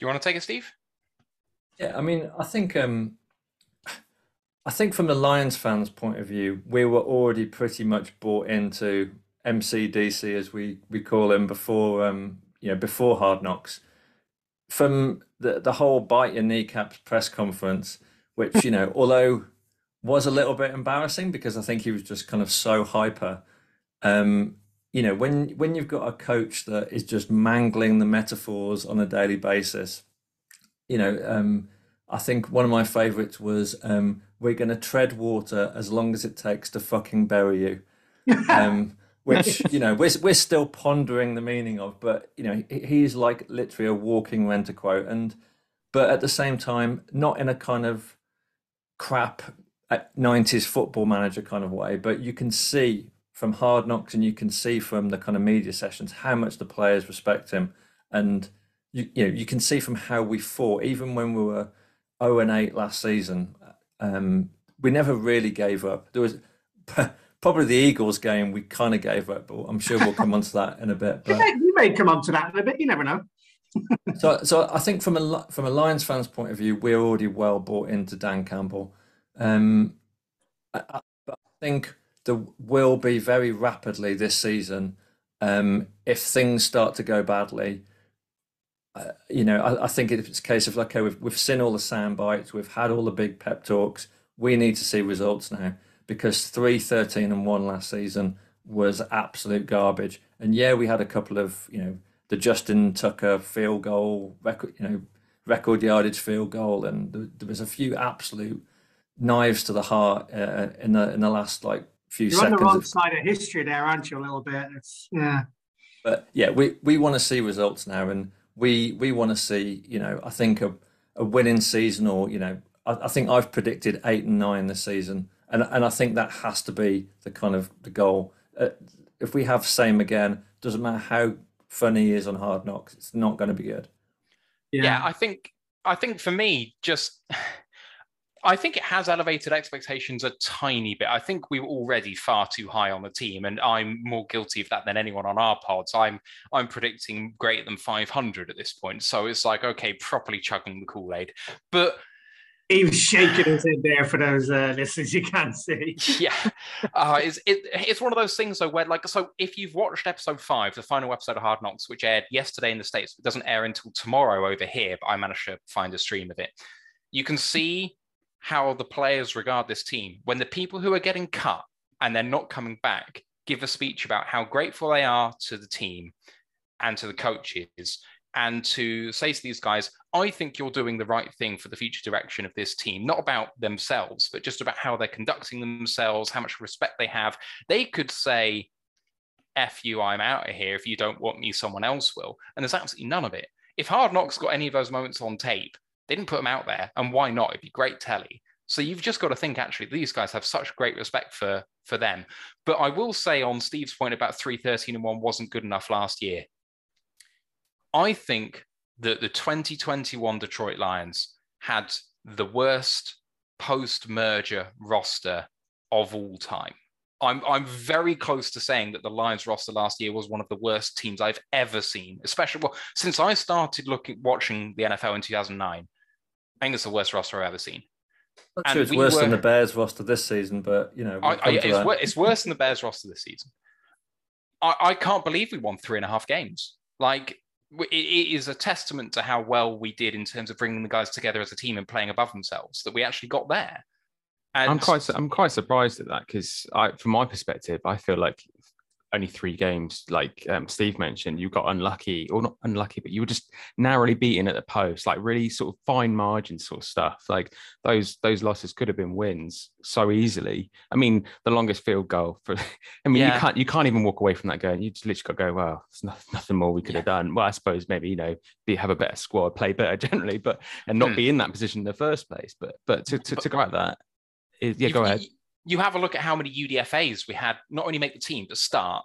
you want to take it, Steve? Yeah, I mean, I think um, I think from the Lions fans' point of view, we were already pretty much bought into MCDC as we we call him before um you know before Hard Knocks. From the the whole bite your kneecaps press conference, which you know (laughs) although was a little bit embarrassing because I think he was just kind of so hyper. Um, you know when when you've got a coach that is just mangling the metaphors on a daily basis, you know. Um, I think one of my favorites was um, "We're going to tread water as long as it takes to fucking bury you." (laughs) Um, which (laughs) you know we're we're still pondering the meaning of. But you know, he's like literally a walking renter quote, and but at the same time, not in a kind of crap '90s football manager kind of way. But you can see from Hard Knocks, and you can see from the kind of media sessions how much the players respect him, and you you know you can see from how we fought, even when we were 0 and 8 last season. Um, we never really gave up. There was (laughs) probably the Eagles game we kind of gave up, but I'm sure we'll come on to that in a bit. But... (laughs) You, may, you may come on to that in a bit. You never know. (laughs) so, so I think from a from a Lions fans' point of view, we're already well bought into Dan Campbell. Um, I, I, I think there will be very rapidly this season um, if things start to go badly. Uh, you know, I, I, think it's a case of okay, we've we've seen all the sound bites, we've had all the big pep talks. We need to see results now because 3 13 and 1 last season was absolute garbage. And yeah, we had a couple of, you know, the Justin Tucker field goal, record, you know, record yardage field goal, and there, was a few absolute knives to the heart uh, in the in the last like few seconds. You're on the wrong side of history there, aren't you? A little bit. It's yeah. But yeah, we we want to see results now, and we we want to see, you know, I think a a winning season, or you know, I, I think I've predicted eight and nine this season and and I think that has to be the kind of the goal. Uh, if we have same again, doesn't matter how funny he is on Hard Knocks, it's not going to be good. Yeah. yeah, I think I think for me, just I think it has elevated expectations a tiny bit. I think we were already far too high on the team, and I'm more guilty of that than anyone on our pods. I'm I'm predicting greater than 500 at this point, so it's like okay, properly chugging the Kool Aid. But he was shaking his head there for those uh, listeners you can't see. (laughs) yeah, uh, it's it, it's one of those things though where like so if you've watched episode five, the final episode of Hard Knocks, which aired yesterday in the states, it doesn't air until tomorrow over here, but I managed to find a stream of it. You can see how the players regard this team when the people who are getting cut and they're not coming back give a speech about how grateful they are to the team and to the coaches and to say to these guys, I think you're doing the right thing for the future direction of this team, not about themselves, but just about how they're conducting themselves, how much respect they have. They could say, F you, I'm out of here. If you don't want me, someone else will. And there's absolutely none of it. If Hard Knocks got any of those moments on tape, they didn't put them out there. And why not? It'd be great telly. So you've just got to think actually these guys have such great respect for for them. But I will say on Steve's point about 313 and 1 wasn't good enough last year. I think that the 2021 Detroit Lions had the worst post merger roster of all time. I'm, I'm very close to saying that the Lions roster last year was one of the worst teams I've ever seen, especially well, since I started looking watching the NFL in 2009. I think it's the worst roster I've ever seen. I'm sure it's we worse were, than the Bears roster this season, but you know, I, I, it's, it's, worse than the Bears roster this season. I, I can't believe we won three and a half games. Like it is a testament to how well we did in terms of bringing the guys together as a team and playing above themselves that we actually got there. And I'm quite I'm quite surprised at that because I, from my perspective, I feel like only three games, like um, Steve mentioned, you got unlucky, or not unlucky, but you were just narrowly beaten at the post, like really sort of fine margin sort of stuff. Like those those losses could have been wins so easily. I mean, the longest field goal for, (laughs) I mean, Yeah. you can't you can't even walk away from that going. You just literally got to go. Well, there's nothing, nothing more we could have done. Well, I suppose maybe you know be have a better squad, play better (laughs) generally, but and not Hmm. be in that position in the first place. But but to to, But- to go at that, is, yeah, you- go ahead. You, you have a look at how many UDFAs we had not only make the team but start,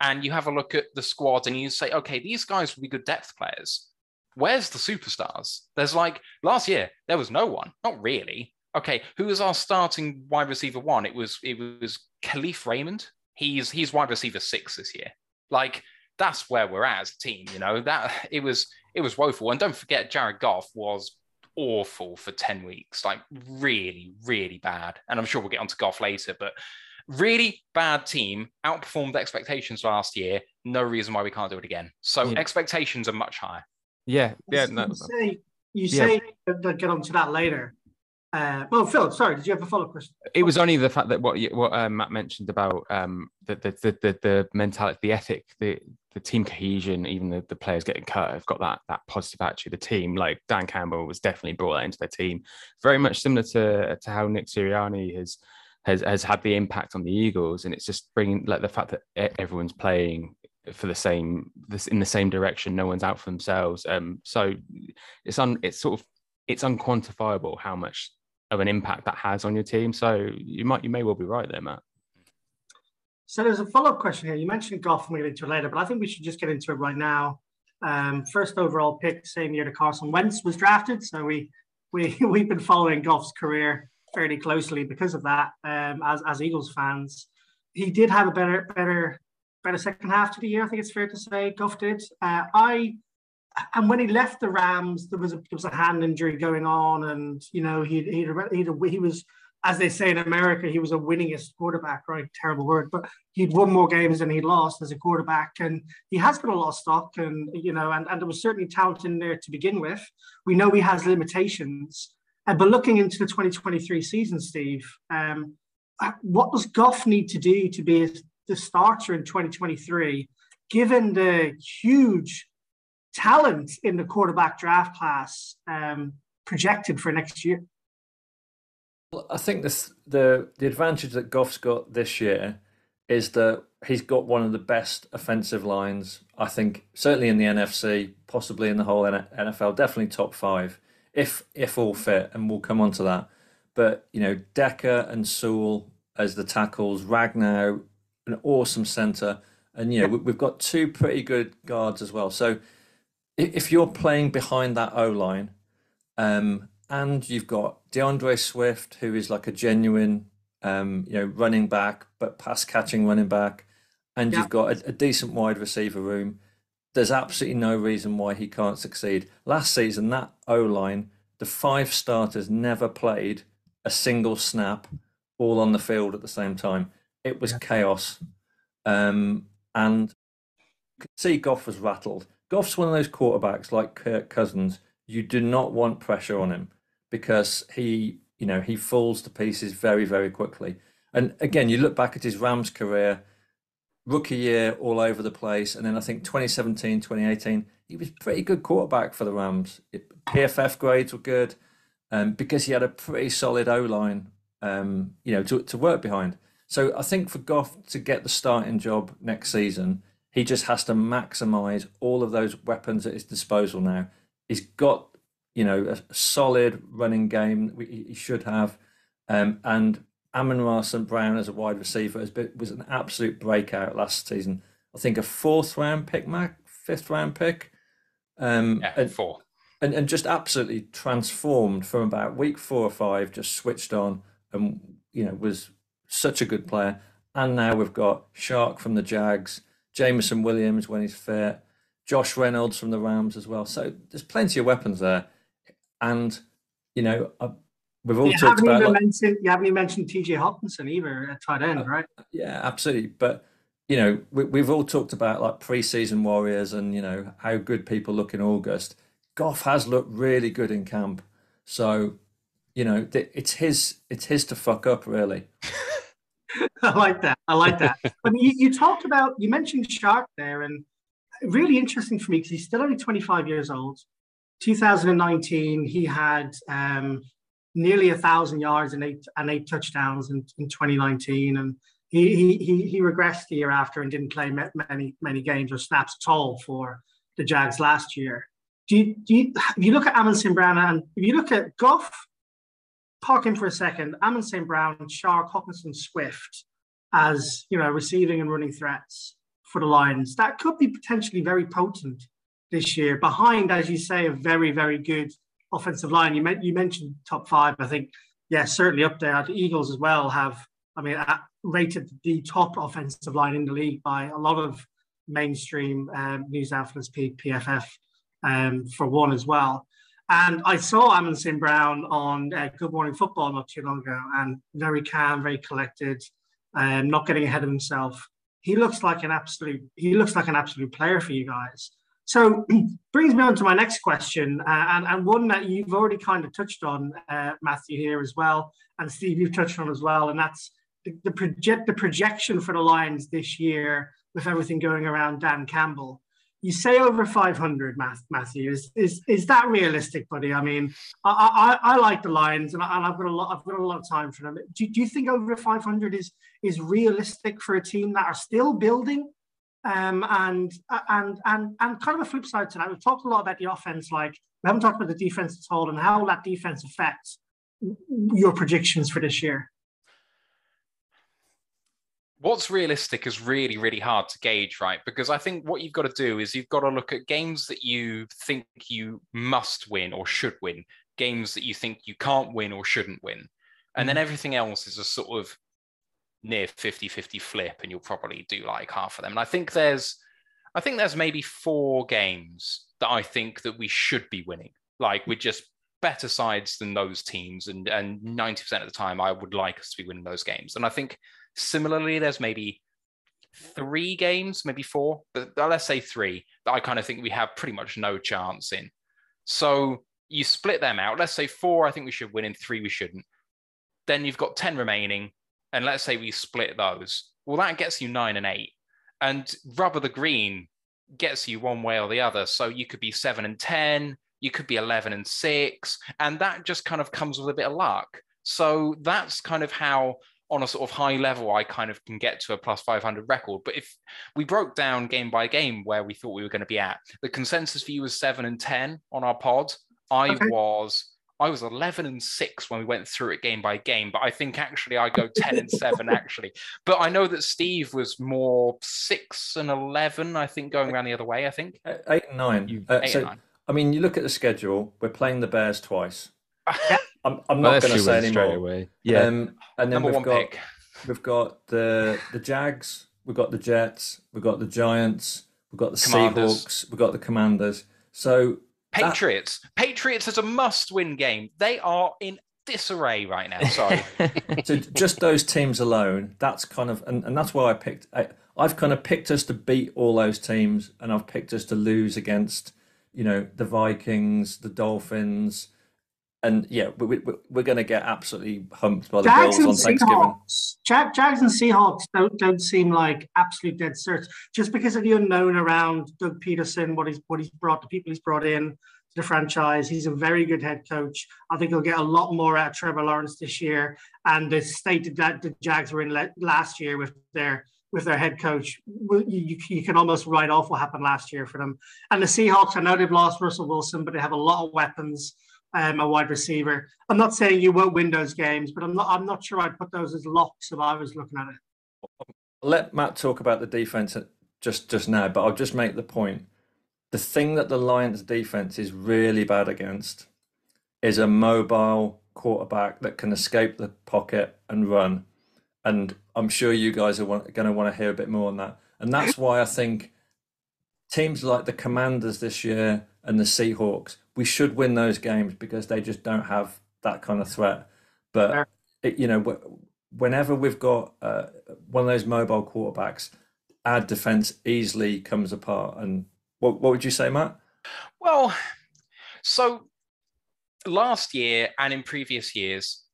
and you have a look at the squad and you say, okay, these guys will be good depth players. Where's the superstars? There's like last year there was no one, not really. Okay, who was our starting wide receiver one? It was it was Kalif Raymond. He's he's wide receiver six this year. Like that's where we're at as a team. You know that it was it was woeful. And don't forget, Jared Goff was awful for 10 weeks, like really, really bad. And I'm sure we'll get onto Goff later, but really bad team, outperformed expectations last year. No reason why we can't do it again. So Yeah. expectations are much higher. Yeah, yeah, you no, say, you Yeah. say that get onto that later. Uh, well, Phil, sorry, did you have a follow-up question? it was only the fact that what you- what um, Matt mentioned about um, the, the the the the mentality, the ethic, the the team cohesion, even the, the players getting cut have got that that positive attitude. The team, like Dan Campbell, was definitely brought into their team. Very much similar to to how Nick Sirianni has has has had the impact on the Eagles, and it's just bringing like the fact that everyone's playing for the same this in the same direction. No one's out for themselves. Um, so it's un it's sort of it's unquantifiable how much of an impact that has on your team. So you might you may well be right there, Matt. So there's a follow-up question here. You mentioned Goff, and we'll get into it later, but I think we should just get into it right now. Um, first overall pick, same year that Carson Wentz was drafted. So we we (laughs) we've been following Goff's career fairly closely because of that. Um, as as Eagles fans, he did have a better better better second half to the year. I think it's fair to say Goff did. Uh, I and when he left the Rams, there was a there was a hand injury going on, and you know he he he he was as they say in America, he was a winningest quarterback. Right, terrible word, but he'd won more games than he'd lost as a quarterback, and he has got a lot of stock, and you know, and, and there was certainly talent in there to begin with. We know he has limitations, uh, but looking into the 2023 season, Steve, um, uh, what does Goff need to do to be the starter in 2023, given the huge talent in the quarterback draft class um, projected for next year? I think this, the the advantage that Goff's got this year is that he's got one of the best offensive lines. I think certainly in the NFC, possibly in the whole NFL, definitely top five if if all fit, and we'll come on to that. But you know, Decker and Sewell as the tackles, Ragnow, an awesome center, and you know we- we've got two pretty good guards as well. So if you're playing behind that O line, um, and you've got DeAndre Swift, who is like a genuine, um, you know, running back, but pass catching running back, and Yeah. you've got a, a decent wide receiver room. There's absolutely no reason why he can't succeed. Last season, that O line, the five starters never played a single snap, all on the field at the same time. It was chaos, um, and you could see Goff was rattled. Goff's one of those quarterbacks like Kirk Cousins. You do not want pressure on him because he, you know, he falls to pieces very, very quickly. And again, you look back at his Rams career, rookie year all over the place. And then I think 2017, 2018, he was pretty good quarterback for the Rams. It, PFF grades were good um, because he had a pretty solid O line, um, you know, to, to work behind. So I think for Goff to get the starting job next season, he just has to maximize all of those weapons at his disposal now. He's got, you know, a solid running game we- he should have. Um, and Amon St. Brown as a wide receiver has been, was an absolute breakout last season. I think a fourth round pick, Mac, fifth round pick. Um, Yeah, and, four. and, and just absolutely transformed from about week four or five, just switched on and, you know, was such a good player. And now we've got Chark from the Jags, Jameson Williams when he's fit, Josh Reynolds from the Rams as well. So there's plenty of weapons there. And, you know, I, we've all You talked about. like- mentioned, you haven't even mentioned TJ Hockenson either at tight Uh, end, right? Yeah, absolutely. But you know, we, we've all talked about like preseason warriors and you know how good people look in August. Goff has looked really good in camp, so you know, it's his it's his to fuck up really. (laughs) I like that. I like that. but you, you talked about you mentioned Chark there, and really interesting for me because he's still only 25 years old. 2019, he had um, nearly a thousand yards and eight and eight touchdowns in, in 2019, and he, he he regressed the year after and didn't play many many games or snaps at all for the Jags last year. Do you, do you, if you look at Amon St. Brown and if you look at Goff, park him for a second, Amon St. Brown, Chark, Hockenson, Swift as you know receiving and running threats for the Lions, that could be potentially very potent this year. Behind, as you say, a very very good offensive line. You, you mentioned top five. I think, yeah, certainly up there. The Eagles as well have, I mean, rated the top offensive line in the league by a lot of mainstream um, news outlets, PFF, um, for one as well. And I saw Amon St. Brown on uh, Good Morning Football not too long ago, and very calm, very collected, um, not getting ahead of himself. He looks like an absolute. He looks like an absolute player for you guys. So (clears throat) brings me on to my next question, uh, and, and one that you've already kind of touched on, uh, Matthew, here as well, and Steve, you've touched on as well, and that's the, the project the projection for the Lions this year with everything going around Dan Campbell. You say over 500, Matthew. Is is is that realistic, buddy? I mean, I I, I like the Lions, and, I, have got a lot. I've got a lot of time for them. Do, do you think over 500 is is realistic for a team that are still building um, and and and and kind of a flip side to that, we've talked a lot about the offense. Like we haven't talked about the defense at all and how that defense affects your predictions for this year. What's realistic is really, really hard to gauge, right? Because I think what you've got to do is you've got to look at games that you think you must win or should win, games that you think you can't win or shouldn't win. And then mm-hmm. everything else is a sort of near 50-50 flip and you'll probably do like half of them. And i think there's i think there's maybe four games that i think that we should be winning. Like we're just better sides than those teams and and 90% of the time i would like us to be winning those games. And i think similarly there's maybe three games maybe four but let's say three that i kind of think we have pretty much no chance in. So you split them out. Let's say four i think we should win in three we shouldn't. Then you've got 10 remaining and let's say we split those, well, that gets you nine and eight. And rubber the green gets you one way or the other. So you could be seven and 10, you could be 11 and six, and that just kind of comes with a bit of luck. So that's kind of how, on a sort of high level, I kind of can get to a plus 500 record. But if we broke down game by game where we thought we were going to be at, the consensus view was seven and 10 on our pod. I okay. was I was 11 and 6 when we went through it game by game, but I think actually I go 10 and 7 (laughs) actually. But I know that Steve was more 6 and 11, I think, going around the other way, I think. 8 and 9. Uh, eight so, and nine. I mean, you look at the schedule, we're playing the Bears twice. (laughs) I'm, I'm not going to say anymore. Away. Yeah. Um, and then Number we've got pick. we've got the the Jags, we've got the Jets, we've got the Giants, we've got the Commanders. Seahawks, we've got the Commanders. So Patriots. That... Patriots is a must-win game. They are in disarray right now. Sorry. (laughs) so just those teams alone, that's kind of, and, and that's why I picked. I, I've kind of picked us to beat all those teams, and I've picked us to lose against, you know, the Vikings, the Dolphins, and yeah, we, we, we're going to get absolutely humped by the Jags Bills on Thanksgiving. Jag, Jags and Seahawks don't don't seem like absolute dead certs just because of the unknown around Doug Pederson, what he's what he's brought, the people he's brought in to the franchise. He's a very good head coach. I think he'll get a lot more out of Trevor Lawrence this year. And the state that the Jags were in last year with their with their head coach, you, you can almost write off what happened last year for them. And the Seahawks, I know they've lost Russell Wilson, but they have a lot of weapons um, a wide receiver. I'm not saying you won't win those games, but I'm not. I'm not sure I'd put those as locks if I was looking at it. let Matt talk about the defense just just now, but I'll just make the point. The thing that the Lions defense is really bad against is a mobile quarterback that can escape the pocket and run. And I'm sure you guys are going to want to hear a bit more on that. And that's why I think teams like the Commanders this year and the Seahawks we should win those games because they just don't have that kind of threat. But it, you know, whenever we've got uh, one of those mobile quarterbacks, our defense easily comes apart. And what what would you say, Matt? Well, so last year and in previous years,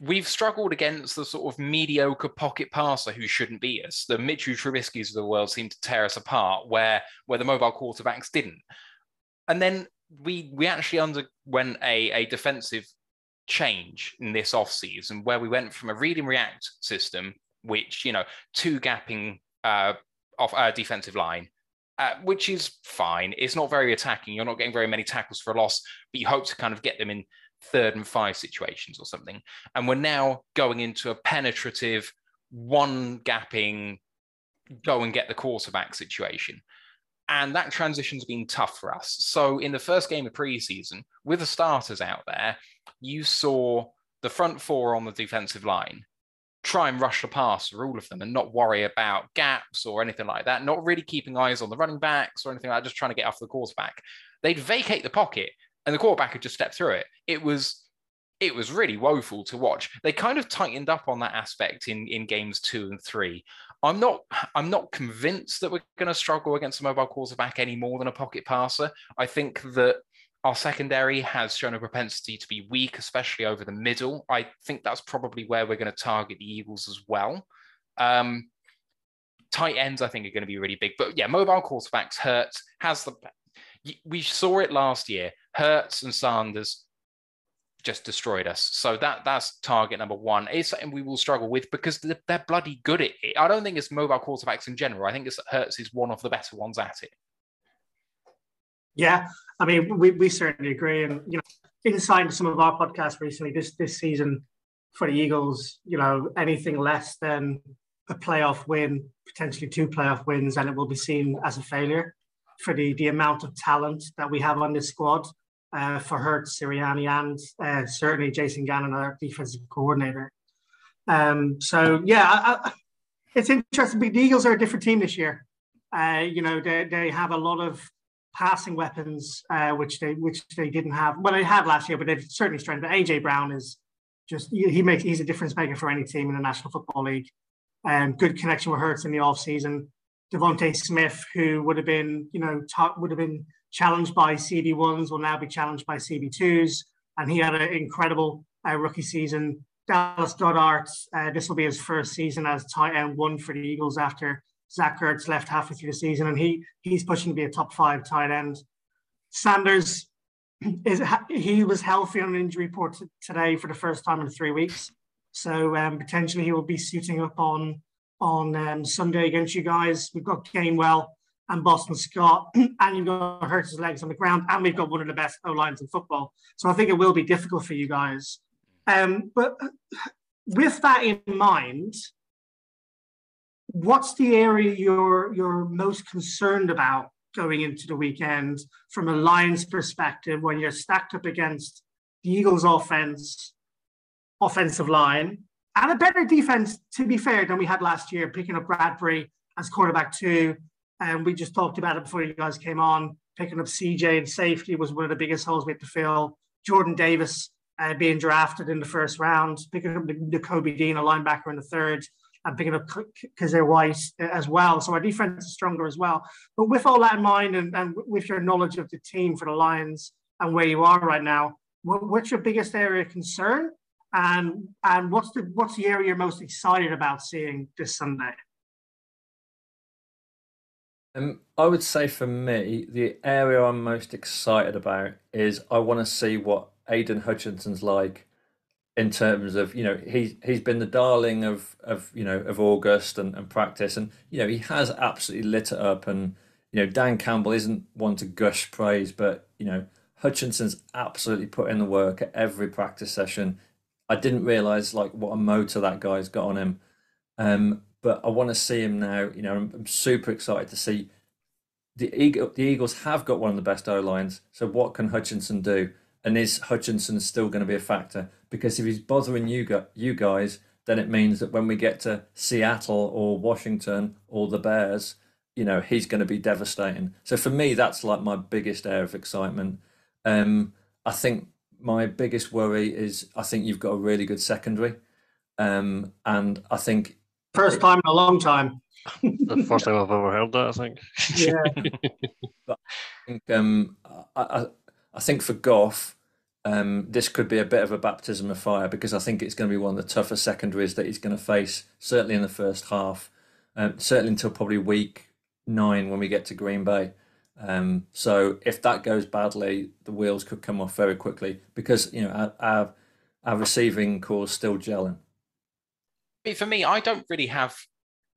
we've struggled against the sort of mediocre pocket passer who shouldn't beat us. The Mitchell Trubisky's of the world seem to tear us apart, where where the mobile quarterbacks didn't. And then we we actually underwent a, a defensive change in this offseason where we went from a read and react system, which, you know, two gapping uh, off our defensive line, uh, which is fine. It's not very attacking. You're not getting very many tackles for a loss, but you hope to kind of get them in third and five situations or something. And we're now going into a penetrative, one gapping, go and get the quarterback situation. And that transition's been tough for us. So in the first game of preseason, with the starters out there, you saw the front four on the defensive line try and rush the pass for all of them and not worry about gaps or anything like that, not really keeping eyes on the running backs or anything like that, just trying to get off the quarterback. They'd vacate the pocket and the quarterback could just step through it. It was it was really woeful to watch. They kind of tightened up on that aspect in in games two and three. I'm not I'm not convinced that we're going to struggle against a mobile quarterback any more than a pocket passer. I think that our secondary has shown a propensity to be weak, especially over the middle. I think that's probably where we're going to target the Eagles as well. Um, tight ends, I think, are going to be really big. But yeah, mobile quarterbacks Hurts has the. We saw it last year. Hurts and Sanders just destroyed us. So that that's target number one. It's something we will struggle with because they're, bloody good at it. I don't think it's mobile quarterbacks in general. I think it's Hurts is one of the better ones at it. Yeah, I mean, we, we certainly agree. And you know, inside some of our podcasts recently, this this season for the Eagles, you know, anything less than a playoff win, potentially two playoff wins, and it will be seen as a failure for the the amount of talent that we have on this squad uh, for Hurts, Sirianni, and uh, certainly Jason Gannon, our defensive coordinator. Um, so yeah, I, I, it's interesting. The Eagles are a different team this year. Uh, you know, they they have a lot of passing weapons, uh, which they which they didn't have. Well, they had last year, but they've certainly strengthened. AJ Brown is just he makes he's a difference maker for any team in the National Football League. Um, good connection with Hurts in the off season. DeVonta Smith, who would have been you know top, would have been challenged by CB ones, will now be challenged by CB twos, and he had an incredible uh, rookie season. Dallas Goedert, uh, this will be his first season as tight end one for the Eagles after Zach Ertz left halfway through the season, and he he's pushing to be a top five tight end. Sanders (clears throat) is he was healthy on an injury report today for the first time in three weeks, so um, potentially he will be suiting up on on um, Sunday against you guys. We've got Gainwell and Boston Scott, (clears throat) and you've got Hurts' legs on the ground, and we've got one of the best O lines in football. So I think it will be difficult for you guys. Um, but with that in mind, what's the area you're you're most concerned about going into the weekend from a Lions perspective when you're stacked up against the Eagles offense, offensive line, and a better defense, to be fair, than we had last year, picking up Bradberry as quarterback two. And we just talked about it before you guys came on. Picking up CJ and safety was one of the biggest holes we had to fill. Jordan Davis uh, being drafted in the first round, picking up the, Kobe Dean, a linebacker in the third and picking up they're white as well. So our defense is stronger as well. But with all that in mind, and, and with your knowledge of the team for the Lions and where you are right now, what's your biggest area of concern? And and what's the what's the area you're most excited about seeing this Sunday? Um, I would say for me, the area I'm most excited about is I want to see what Aidan Hutchinson's like in terms of you know he's he's been the darling of of you know of August and, and practice. And you know he has absolutely lit it up. And you know Dan Campbell isn't one to gush praise but you know Hutchinson's absolutely put in the work at every practice session. I didn't realize like what a motor that guy's got on him, um, but I want to see him now. You know I'm, I'm super excited to see the Eagle, the Eagles have got one of the best O lines. So what can Hutchinson do? And is Hutchinson still going to be a factor? Because if he's bothering you, you guys, then it means that when we get to Seattle or Washington or the Bears, you know, he's going to be devastating. So for me, that's like my biggest area of excitement. Um, I think my biggest worry is I think you've got a really good secondary. Um, and I think first time in a long time. the first time I've ever heard that, I think. Yeah. (laughs) but I think um, I, I, I think for Goff, um, this could be a bit of a baptism of fire because I think it's going to be one of the tougher secondaries that he's going to face, certainly in the first half, um, certainly until probably week nine when we get to Green Bay. Um, so if that goes badly, the wheels could come off very quickly because you know our our, our receiving corps is still gelling. For me, I don't really have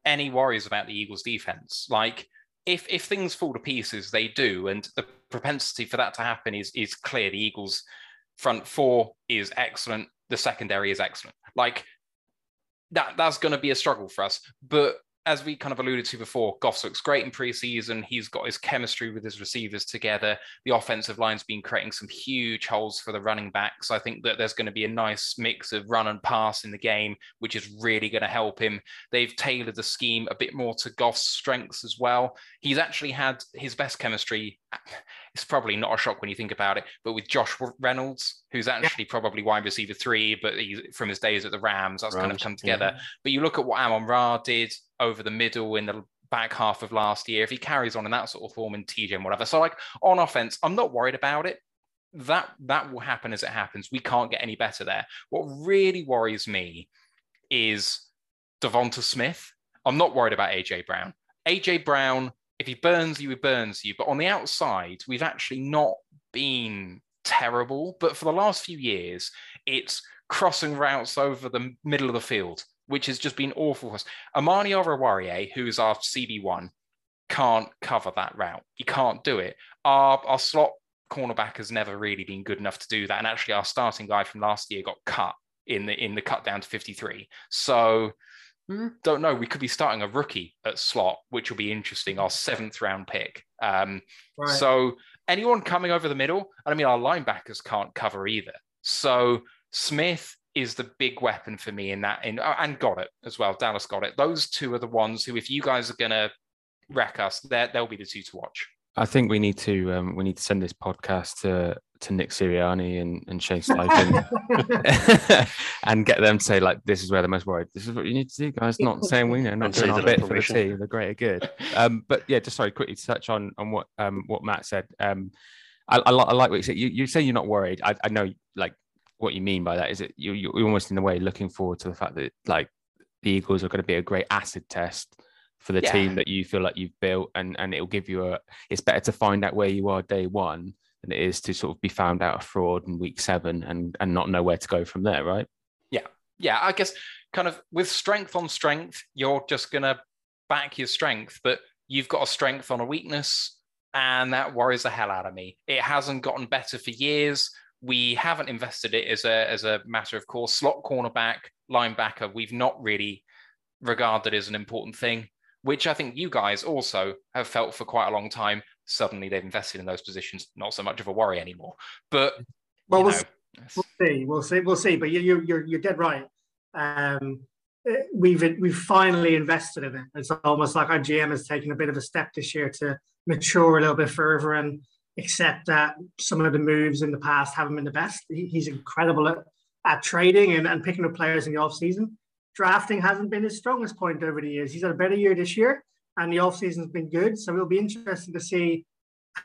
any worries about the Eagles' defense. Like if if things fall to pieces, they do, and the propensity for that to happen is is clear. The Eagles' front four is excellent. The secondary is excellent. Like that that's going to be a struggle for us. But as we kind of alluded to before, Goff looks great in preseason. He's got his chemistry with his receivers together. The offensive line's been creating some huge holes for the running backs. I think that there's going to be a nice mix of run and pass in the game, which is really going to help him. They've tailored the scheme a bit more to Goff's strengths as well. He's actually had his best chemistry. It's probably not a shock when you think about it, but with Josh Reynolds, who's actually yeah. probably wide receiver three, but he, from his days at the Rams, that's Rams, kind of come together. Yeah. But you look at what Amon Ra did over the middle in the back half of last year, if he carries on in that sort of form in TJ and whatever. So like on offense, I'm not worried about it. That that will happen as it happens. We can't get any better there. What really worries me is Devonta Smith. I'm not worried about AJ Brown. AJ Brown, if he burns you, he burns you. But on the outside, we've actually not been terrible. But for the last few years, it's crossing routes over the middle of the field which has just been awful for us. Amani Oruwariye, who's our CB1, can't cover that route. He can't do it. Our, our slot cornerback has never really been good enough to do that. And actually, our starting guy from last year got cut in the in the cut down to 53. So hmm, don't know. We could be starting a rookie at slot, which will be interesting. Our seventh round pick. Um, right. So anyone coming over the middle, I mean, our linebackers can't cover either. So Smith is the big weapon for me in that in uh, and Goedert as well. Dallas Goedert. Those two are the ones who, if you guys are gonna wreck us, they'll be the two to watch. I think we need to um, we need to send this podcast to to Nick Sirianni and, and Shane Steichen (laughs) (laughs) and get them to say like this is where they're most worried. This is what you need to do, guys. Not saying we know not doing our bit for the team, the greater good. (laughs) Um, but yeah, just sorry, quickly to touch on on what um, what Matt said. Um, I, I, I, like what you said. You, you say you're not worried. I, I know like what you mean by that is it you, you're almost in a way looking forward to the fact that like the Eagles are going to be a great acid test for the yeah. team that you feel like you've built and and it'll give you a it's better to find out where you are day one than it is to sort of be found out a fraud in week seven and and not know where to go from there right yeah yeah i guess kind of with strength on strength you're just gonna back your strength but you've got a strength on a weakness and that worries the hell out of me it hasn't gotten better for years we haven't invested it as a as a matter of course. Slot cornerback, linebacker, we've not really regarded as an important thing, which I think you guys also have felt for quite a long time. Suddenly they've invested in those positions, not so much of a worry anymore. But well, we'll, we'll, see, we'll see, we'll see. But you, you, you're you're dead right. Um, eh, we've we've finally invested in it. It's almost like our GM has taken a bit of a step this year to mature a little bit further and accept that some of the moves in the past haven't been the best. He's incredible at, at trading and, and picking up players in the off season. Drafting hasn't been his strongest point over the years. He's had a better year this year, and the offseason's been good. So it'll be interesting to see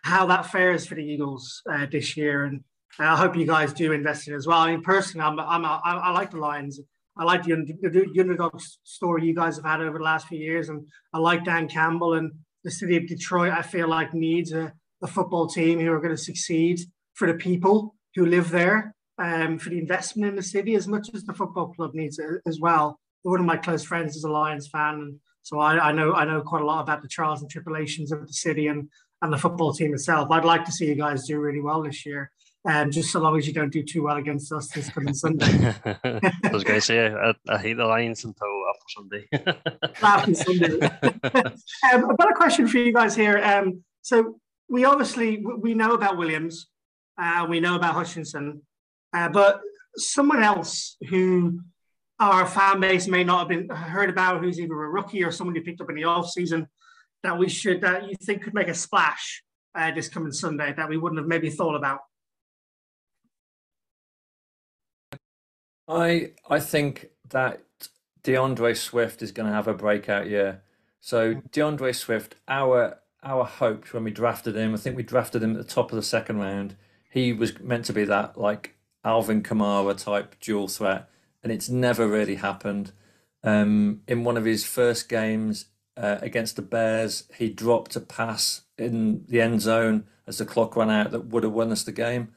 how that fares for the Eagles uh, this year. And I hope you guys do invest in as well. I mean, personally, I'm, I'm, I, I like the Lions. I like the, the underdog story you guys have had over the last few years, and I like Dan Campbell and the city of Detroit. I feel like needs a a football team who are going to succeed for the people who live there, um, for the investment in the city as much as the football club needs it as well. One of my close friends is a Lions fan, and so I, I know I know quite a lot about the trials and tribulations of the city and and the football team itself. I'd like to see you guys do really well this year. Um, just so long as you don't do too well against us this coming Sunday. (laughs) I was going to say, I, I, hate the Lions until after Sunday. (laughs) after Sunday. (laughs) um, I've got a question for you guys here. Um, so we obviously we know about Williams, uh, we know about Hutchinson, uh, but someone else who our fan base may not have been heard about, who's either a rookie or someone you picked up in the off season, that we should that you think could make a splash uh, this coming Sunday that we wouldn't have maybe thought about. I I think that DeAndre Swift is going to have a breakout year. So DeAndre Swift, our our hopes when we drafted him. I think we drafted him at the top of the second round. he was meant to be that like Alvin Kamara type dual threat, and it's never really happened. Um, in one of his first games uh, against the Bears, he dropped a pass in the end zone as the clock ran out that would have won us the game.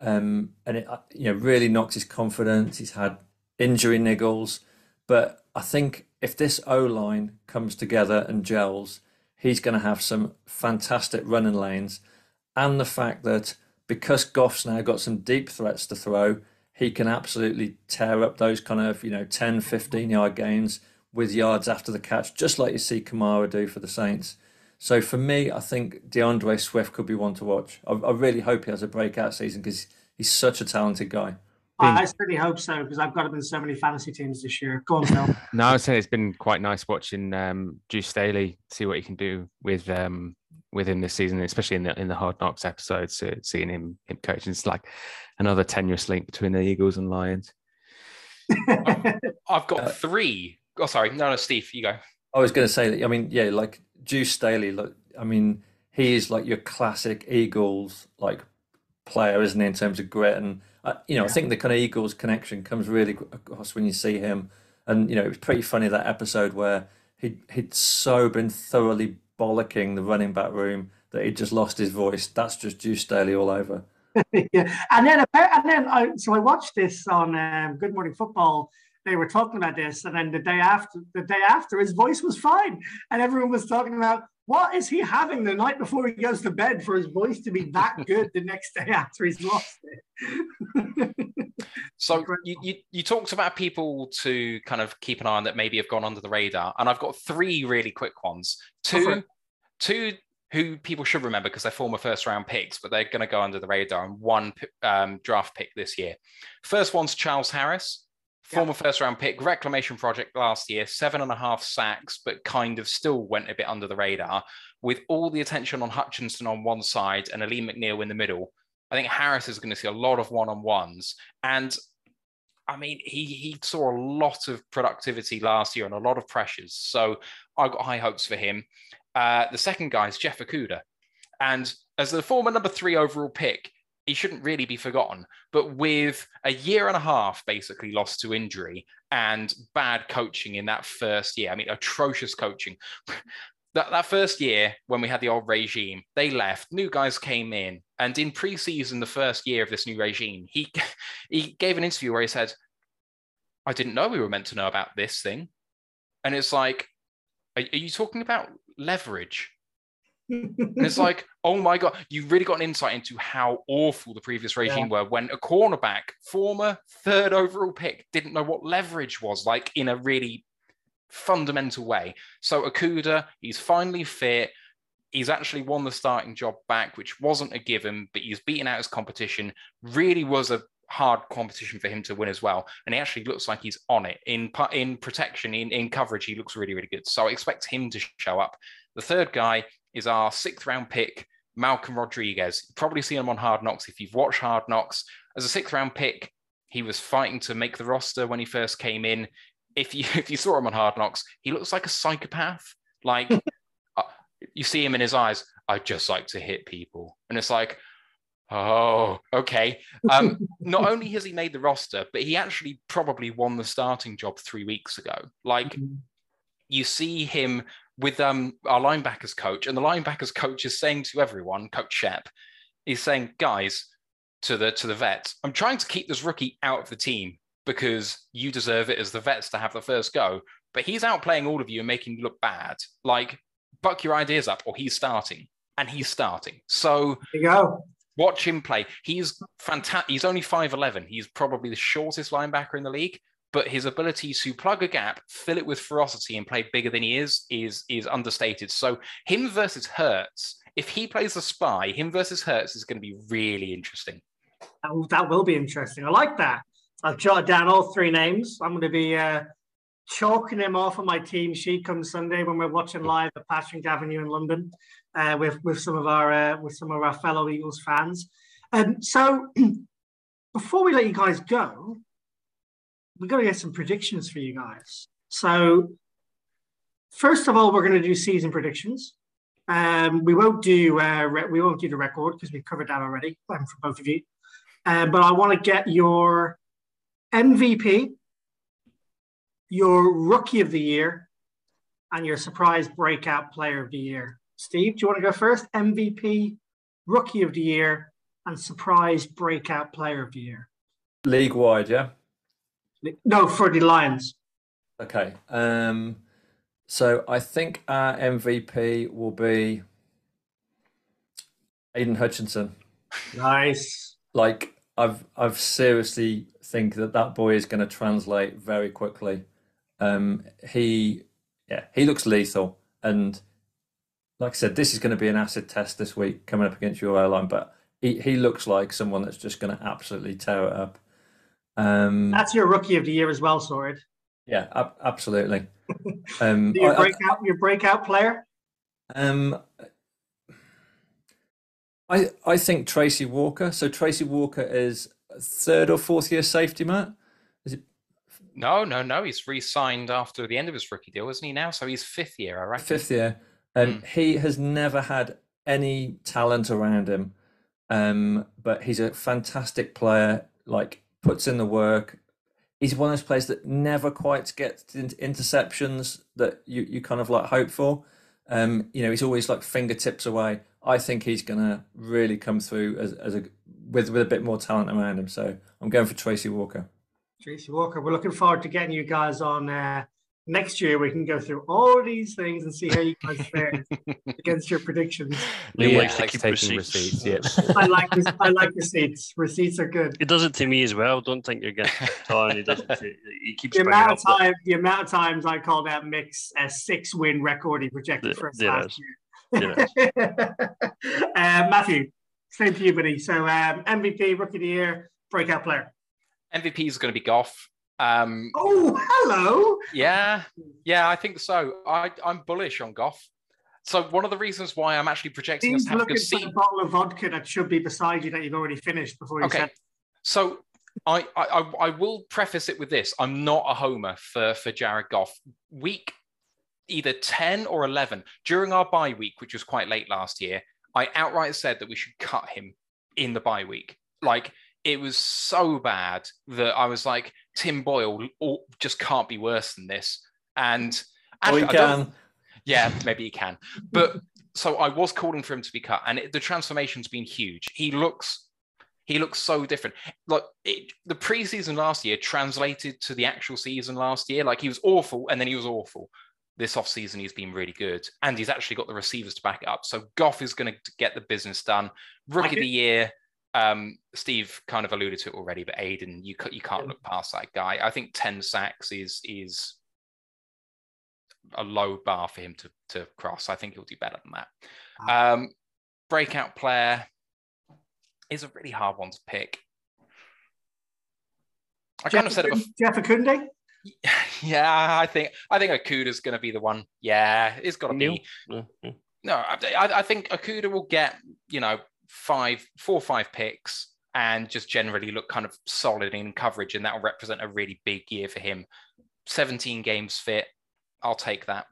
Um, and it uh, you know really knocked his confidence. He's had injury niggles, but I think if this O line comes together and gels, he's going to have some fantastic running lanes, and the fact that because Goff's now got some deep threats to throw, he can absolutely tear up those kind of you know 10, 15 yard gains with yards after the catch, just like you see Kamara do for the Saints. So for me, I think DeAndre Swift could be one to watch. I, I really hope he has a breakout season because he's such a talented guy. I certainly hope so because I've got him in so many fantasy teams this year. Go on, Phil. (laughs) no, I was saying it's been quite nice watching um, Deuce Staley see what he can do with um, with him this season, especially in the in the Hard Knocks episodes. So seeing him him coaching, it's like another tenuous link between the Eagles and Lions. I've got three. Oh, sorry, no, no, Steve, you go. I was going to say that. I mean, yeah, like Deuce Staley. Look, I mean, he is like your classic Eagles like player, isn't he? In terms of grit and uh, you know, yeah. I think the kind of Eagles connection comes really across when you see him. And you know, it was pretty funny that episode where he he'd so been thoroughly bollocking the running back room that he just lost his voice. That's just Deuce Staley all over. (laughs) yeah, and then and then I so I watched this on um, Good Morning Football they were talking about this, and then the day after, the day after, his voice was fine, and everyone was talking about what is he having the night before he goes to bed for his voice to be that (laughs) good the next day after he's lost it. so you, you, you talked about people to kind of keep an eye on that maybe have gone under the radar, and I've got three really quick ones. Two, two who people should remember because they're former first round picks, but they're going to go under the radar, and one um, draft pick this year. First one's Charles Harris former first round pick, reclamation project last year, seven and a half sacks, but kind of still went a bit under the radar. With all the attention on Hutchinson on one side and Alim McNeill in the middle, I think Harris is going to see a lot of one on ones. And I mean, he he saw a lot of productivity last year and a lot of pressures. So I've got high hopes for him. Uh, the second guy is Jeff Okudah. And as the former number three overall pick, he shouldn't really be forgotten. But with a year and a half basically lost to injury and bad coaching in that first year, I mean, atrocious coaching. (laughs) that, that first year when we had the old regime, they left, new guys came in. And in preseason, the first year of this new regime, he, (laughs) he gave an interview where he said, I didn't know we were meant to know about this thing. And it's like, are, are you talking about leverage? It's like, oh my god, you really got an insight into how awful the previous regime yeah. were when a cornerback, former third overall pick, didn't know what leverage was like in a really fundamental way. So Okudah, he's finally fit. He's actually won the starting job back, which wasn't a given, but he's beaten out his competition. Really was a hard competition for him to win as well. And he actually looks like he's on it in in protection, in, in coverage. He looks really, really good. So I expect him to show up. The third guy is our sixth round pick, Malcolm Rodriguez. You've probably seen him on Hard Knocks if you've watched Hard Knocks. As a sixth round pick, he was fighting to make the roster when he first came in. If you (laughs) if you saw him on Hard Knocks, he looks like a psychopath. Like (laughs) uh, you see him in his eyes. I just like to hit people, and it's like, oh, okay. Um, (laughs) not only has he made the roster, but he actually probably won the starting job three weeks ago. Like mm-hmm. you see him with um, our linebackers coach, and the linebackers coach is saying to everyone, Coach Shep, he's saying, guys, to the to the vets, I'm trying to keep this rookie out of the team because you deserve it as the vets to have the first go. But he's outplaying all of you and making you look bad. Like, buck your ideas up, or he's starting, and he's starting. So there you go. Watch him play. He's fantastic. He's only 5'11. He's probably the shortest linebacker in the league, but his ability to plug a gap, fill it with ferocity, and play bigger than he is is is understated. So him versus Hurts, if he plays the spy, him versus Hurts is going to be really interesting. That will, be interesting. I like that. I've jotted down all three names. I'm going to be uh, chalking them off on my team sheet come Sunday when we're watching live at Patrick Avenue in London uh, with with some of our uh, with some of our fellow Eagles fans. Um, so (clears throat) before we let you guys go, we've got to get some predictions for you guys. So, first of all, we're going to do season predictions. Um, we won't do uh, we won't do the record because we've covered that already um, for both of you. Um, but I want to get your MVP, your Rookie of the Year, and your surprise breakout Player of the Year. Steve, do you want to go first? MVP, Rookie of the Year, and surprise breakout Player of the Year. League wide, yeah. No, for the Lions. Okay. Um, so I think our MVP will be Aidan Hutchinson. Nice. Like I've I've seriously think that that boy is going to translate very quickly. Um, he yeah he looks lethal, and like I said, this is going to be an acid test this week coming up against your airline, but he, he looks like someone that's just going to absolutely tear it up. Um, That's your Rookie of the Year as well, Sword. yeah, ab- absolutely. (laughs) Um, Your I- I- breakout, your breakout player. Um, I I think Tracy Walker. So Tracy Walker is third or fourth year safety, Matt. Is it? No, no, no. He's re-signed after the end of his rookie deal, isn't he now? So he's fifth year, I reckon. Fifth year. Um, Mm. he has never had any talent around him, um, but he's a fantastic player. Like puts in the work. He's one of those players that never quite gets into interceptions that you, you kind of like hope for. Um, you know, he's always like fingertips away. I think he's gonna really come through as, as a with with a bit more talent around him. So I'm going for Tracy Walker. Tracy Walker. We're looking forward to getting you guys on uh, next year. We can go through all these things and see how you guys fare (laughs) against your predictions. Liam Yeah, likes to likes keep taking receipts. receipts. (laughs) Yeah. I like I like receipts. Receipts are good. It does it to me as well. Don't think you're getting (laughs) on. He does it. To, he keeps The amount of that- time, the amount of times I called out Mick's a six-win record he projected There- for us there last is. year. uh, Matthew, same to you, buddy. So um, MVP, Rookie of the Year, breakout player. MVP is going to be Goff. Um, Oh, hello. yeah, yeah, I think so. I, I'm bullish on Goff. So one of the reasons why I'm actually projecting us to have a good the bottle of vodka that should be beside you that you've already finished before you Okay. said. So I, I I- I will preface it with this: I'm not a homer for for Jared Goff. Week either 10 or 11 during our bye week, which was quite late last year, I outright said that we should cut him in the bye week. Like it was so bad that I was like, Tim Boyle oh, just can't be worse than this. And Oh, don't- can. yeah, maybe he can. But so I was calling for him to be cut, and it, the transformation's been huge. He looks, he looks so different. Like it, the preseason last year translated to the actual season last year. Like he was awful, and then he was awful. This offseason, he's been really good, and he's actually got the receivers to back it up. So Goff is going to get the business done. Rookie of the year. Um, Steve kind of alluded to it already, but Aidan, you you can't look past that guy. I think ten sacks is is a low bar for him to to cross. I think he'll do better than that. Um, breakout player is a really hard one to pick. I kind of said it before. Jeff Okudah. Yeah, I think I think Okudah's going to be the one. Yeah, it's got to be. No, no. I I think Akuda will get you know five, four, or five picks, and just generally look kind of solid in coverage, and that will represent a really big year for him. Seventeen games fit. I'll take that.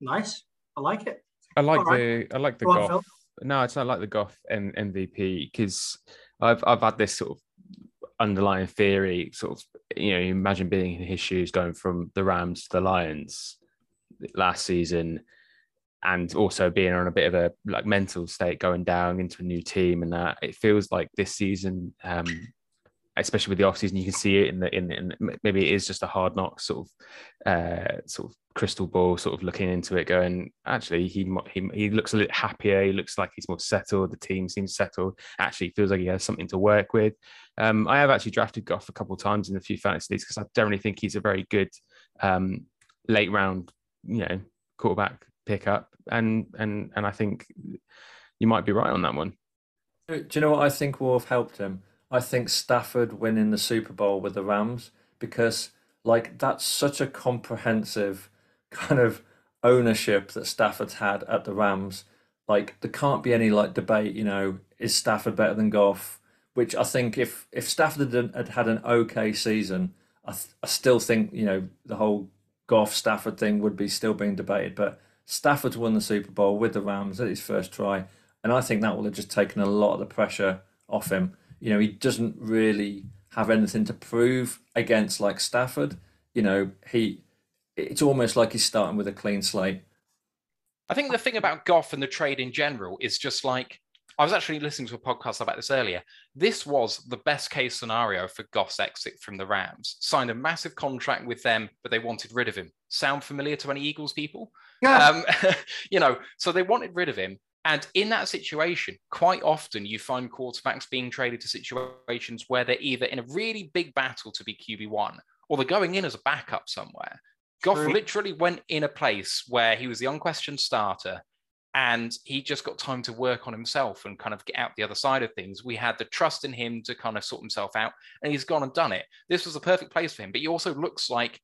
Nice. I like it. I like All right. the I like the Go on, Goff. Phil. No, it's not like the Goff M- MVP because I've I've had this sort of underlying theory, sort of you know, imagine being in his shoes, going from the Rams to the Lions last season, and also being on a bit of a like mental state, going down into a new team, and that it feels like this season. Um, especially with the off season, you can see it in the in, in maybe it is just a hard knock sort of uh, sort of crystal ball, sort of looking into it, going actually he he he looks a little happier. He looks like he's more settled. The team seems settled. Actually, feels like he has something to work with. Um, I have actually drafted Goff a couple of times in a few fantasy leagues because I generally think he's a very good um, late round, you know, quarterback pickup, and and and I think you might be right on that one. Do you know what I think will have helped him? I think Stafford winning the Super Bowl with the Rams because like that's such a comprehensive kind of ownership that Stafford's had at the Rams. Like there can't be any like debate, you know, is Stafford better than Goff? Which I think if if Stafford had, had had an okay season, I, th- I still think you know the whole Goff Stafford thing would be still being debated. But Stafford's won the Super Bowl with the Rams at his first try, and I think that will have just taken a lot of the pressure off him. You know, he doesn't really have anything to prove against like Stafford. You know, he it's almost like he's starting with a clean slate. I think the thing about Goff and the trade in general is just like I was actually listening to a podcast about this earlier. This was the best case scenario for Goff's exit from the Rams. Signed a massive contract with them, but they wanted rid of him. Sound familiar to any Eagles people? Yeah. Um, (laughs) you know, so they wanted rid of him. And in that situation, quite often you find quarterbacks being traded to situations where they're either in a really big battle to be QB1 or they're going in as a backup somewhere. Goff True. literally went in a place where he was the unquestioned starter and he just got time to work on himself and kind of get out the other side of things. We had the trust in him to kind of sort himself out, and he's gone and done it. This was a perfect place for him, but he also looks like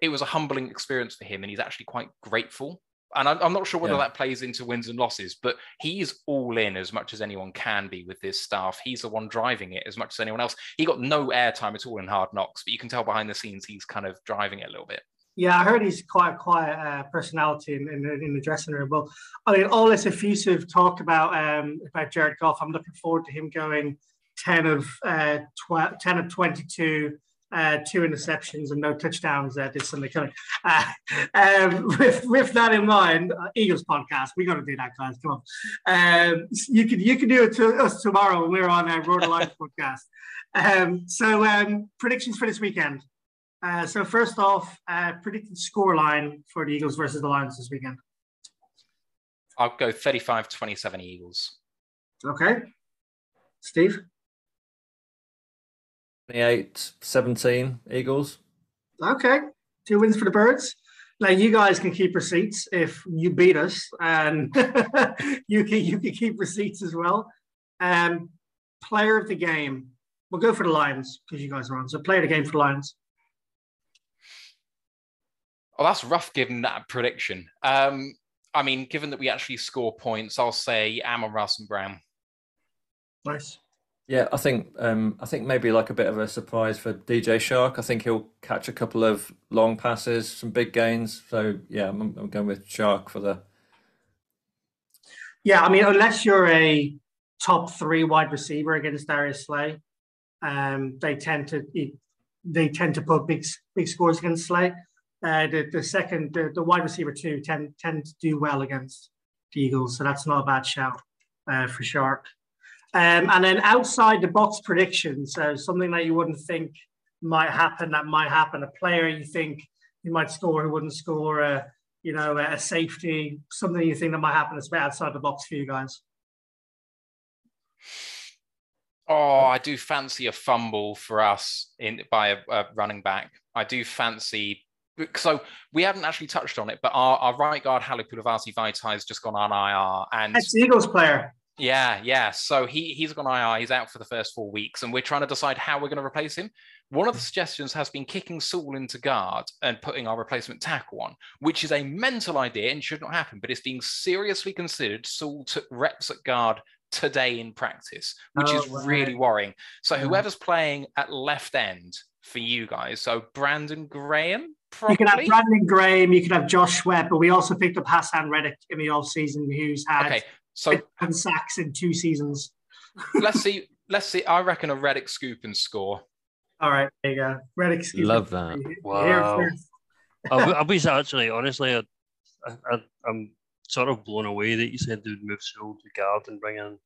it was a humbling experience for him, and he's actually quite grateful. And I'm, I'm not sure whether Yeah. that plays into wins and losses, but he's all in as much as anyone can be with this staff. He's the one driving it as much as anyone else. He got no airtime at all in Hard Knocks, but you can tell behind the scenes he's kind of driving it a little bit. Yeah, I heard he's quite a quiet uh, personality in, in, the- in the dressing room. Well, I mean, all this effusive talk about um, about Jared Goff, I'm looking forward to him going 10 of uh, tw- 10 of 22, uh, two interceptions and no touchdowns uh, this Sunday coming. Uh, um, (laughs) with, with that in mind, uh, Eagles podcast, we got to do that, guys. Come on. Um, you can you can do it to us tomorrow when we're on uh, Road Life (laughs) podcast. Um, so um, predictions for this weekend. Uh, so first off, uh, predicted score line for the Eagles versus the Lions this weekend. I'll go 35 27 Eagles. Okay, Steve. 28 17 Eagles. Okay, two wins for the Birds. Now you guys can keep receipts if you beat us, and (laughs) you can you can keep receipts as well. Um, player of the game. We'll go for the Lions because you guys are on. So player of the game for the Lions. Oh, that's rough given that prediction. Um, I mean, given that we actually score points, I'll say Amon-Ra St. Brown. Nice. Yeah, I think um, I think maybe like a bit of a surprise for DJ Chark. I think he'll catch a couple of long passes, some big gains. So yeah, I'm, I'm going with Chark for the. Yeah, I mean, unless you're a top three wide receiver against Darius Slay, um, they tend to they tend to put big big scores against Slay. Uh, the the second the, the wide receiver two tend tend to do well against the Eagles, so that's not a bad shout uh, for Chark. Um, and then outside the box predictions, so something that you wouldn't think might happen that might happen. A player you think you might score who wouldn't score. A you know a safety, something you think that might happen that's a bit outside the box for you guys. Oh, I do fancy a fumble for us in by a, a running back. I do fancy. So we haven't actually touched on it, but our, our right guard Halapoulivaati Vaitai has just gone on IR, and Ex Eagles player. Yeah, yeah. So he he's gone IR. He's out for the first four weeks, and we're trying to decide how we're going to replace him. One of the suggestions has been kicking Sewell into guard and putting our replacement tackle on, which is a mental idea and should not happen, but it's being seriously considered. Sewell took reps at guard today in practice, which Oh, is wow. really worrying. So whoever's playing at left end for you guys, so Brandon Graham, probably. You could have Brandon Graham, you could have Josh Webb, but we also picked up Haason Reddick in the off season, who's had okay, so 10 sacks in two seasons. (laughs) let's see. Let's see. I reckon a Reddick scoop and score. All right, there you go. Reddick. excuse me. Love that. You hear it Wow. first. I, w- I was actually, honestly, I, I, I'm sort of blown away that you said they would move Sewell to guard and bring in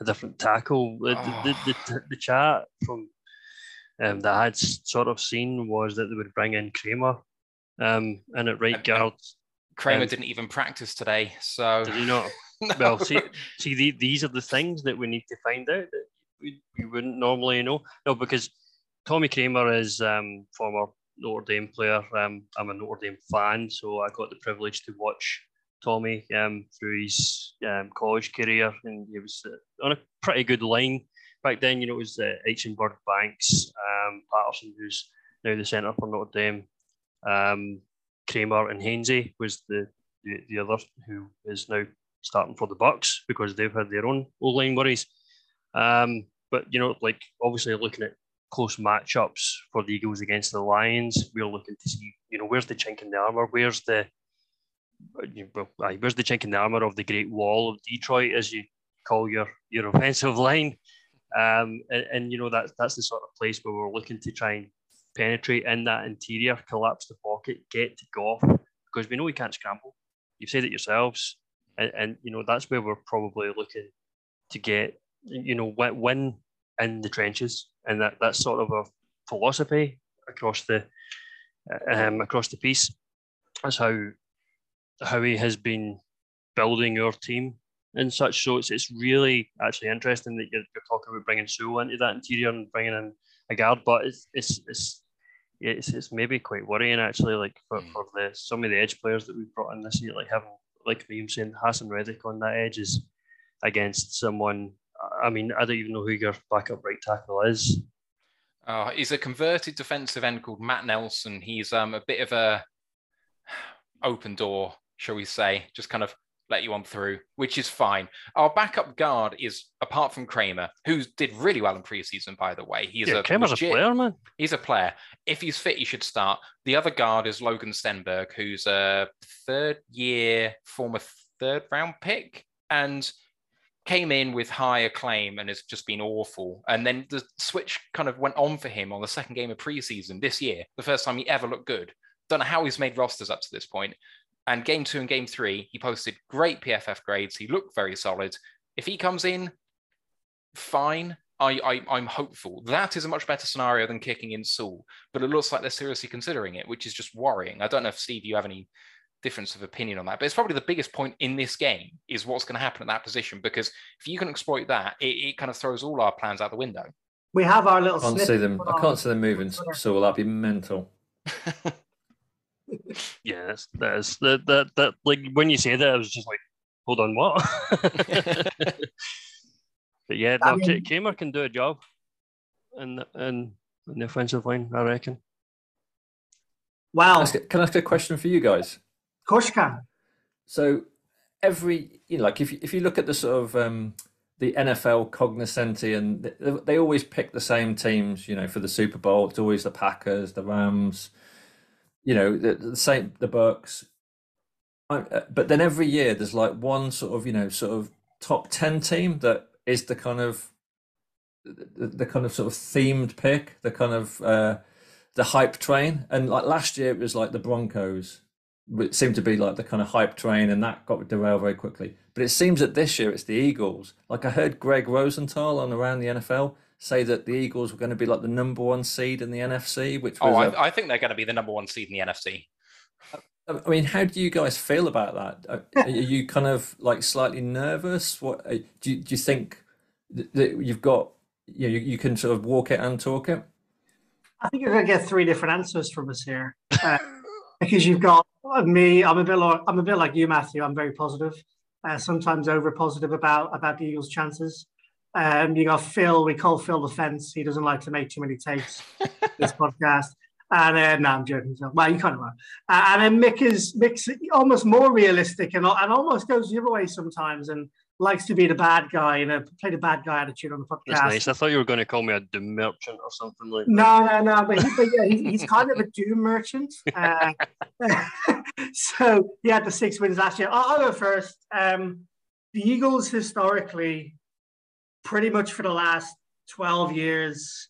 a different tackle. The, the, the, oh. the, the chat from um, that I had sort of seen was that they would bring in Kramer um, and at right guard. Kramer Um, didn't even practice today, so Did he not? (laughs) No. Well, see, see, the, these are the things that we need to find out that we, we wouldn't normally know. No, because Tommy Kramer is um, former Notre Dame player. Um, I'm a Notre Dame fan, so I got the privilege to watch Tommy um, through his um, college career, and he was uh, on a pretty good line back then. You know, it was uh, Eichenberg, Banks, um, Patterson, who's now the centre for Notre Dame. Um, Kramer and Hainsey was the, the the other who is now starting for the Bucs because they've had their own O line worries. Um, but you know, like obviously looking at close matchups for the Eagles against the Lions, we're looking to see, you know, where's the chink in the armor, where's the where's the chink in the armour of the Great Wall of Detroit, as you call your your (laughs) offensive line? Um, and, and, you know that that's the sort of place where we're looking to try and penetrate in that interior, collapse the pocket, get to Goff because we know he can't scramble. You've said it yourselves, and, and you know that's where we're probably looking to get you know win, in the trenches, and that that's sort of a philosophy across the um, across the piece. That's how how he has been building our team and such. So it's, it's really actually interesting that you're, you're talking about bringing Sewell into that interior and bringing in a guard, but it's it's it's it's, it's maybe quite worrying actually, like for, for the some of the edge players that we've brought in this year, like having like me saying Haason Reddick on that edge is against someone. I mean, I don't even know who your backup right tackle is. Uh, he's a converted defensive end called Matt Nelson. He's um, a bit of a (sighs) open door, shall we say, just kind of let you on through, which is fine. Our backup guard is apart from Kramer, who did really well in preseason, by the way. He's yeah, a Kramer's legit, a player, man. He's a player. If he's fit, he should start. The other guard is Logan Stenberg, who's a third year former third round pick and came in with high acclaim and has just been awful. And then the switch kind of went on for him on the second game of preseason this year, the first time he ever looked good. Don't know how he's made rosters up to this point. And game two and game three, he posted great PFF grades. He looked very solid. If he comes in, fine. I, I, am hopeful. That is a much better scenario than kicking in Sewell, but it looks like they're seriously considering it, which is just worrying. I don't know if Steve, you have any difference of opinion on that, but it's probably the biggest point in this game is what's going to happen at that position because if you can exploit that, it, it kind of throws all our plans out the window. We have our little. I can't see them. I can't see them moving. Sewell, that'd be mental. (laughs) yeah, that's, that is that that that like when you say that, I was just like, hold on, what? (laughs) but yeah, no, mean, Kramer can do a job in in, in the offensive line, I reckon. Wow. Can I ask a question for you guys? Of course you can. So every you know, like if you, if you look at the sort of um, the NFL cognoscenti, and they, they always pick the same teams, you know, for the Super Bowl. It's always the Packers, the Rams, you know, the, the same the Bucs. Uh, but then every year there's like one sort of you know sort of top ten team that is the kind of the, the kind of sort of themed pick, the kind of uh, the hype train. And like last year it was like the Broncos. It seemed to be like the kind of hype train, and that got derailed very quickly. But it seems that this year it's the Eagles. Like I heard Greg Rosenthal on around the NFL say that the Eagles were going to be like the number one seed in the NFC, which oh, was oh, I think they're going to be the number one seed in the NFC. I mean, how do you guys feel about that? Are you kind of like slightly nervous? What uh, do you, do you think that you've got? You, know, you you can sort of walk it and talk it. I think you're going to get three different answers from us here, uh, because you've got me. I'm a bit like I'm a bit like you, Matthew. I'm very positive, uh, sometimes over positive about about the Eagles' chances. Um, you got Phil. We call Phil the fence. He doesn't like to make too many takes. (laughs) this podcast. And uh, no, I'm joking. Well, you kind of are. Uh, and then Mick is Mick's almost more realistic and, and almost goes the other way sometimes and likes to be the bad guy and you know, play the bad guy attitude on the podcast. That's nice. I thought you were going to call me a doom merchant or something like that. No, no, no. But, he, but yeah, he, he's kind of a (laughs) doom merchant. Uh, (laughs) so he had the six wins last year. I'll, I'll go first. Um, the Eagles historically pretty much for the last 12 years,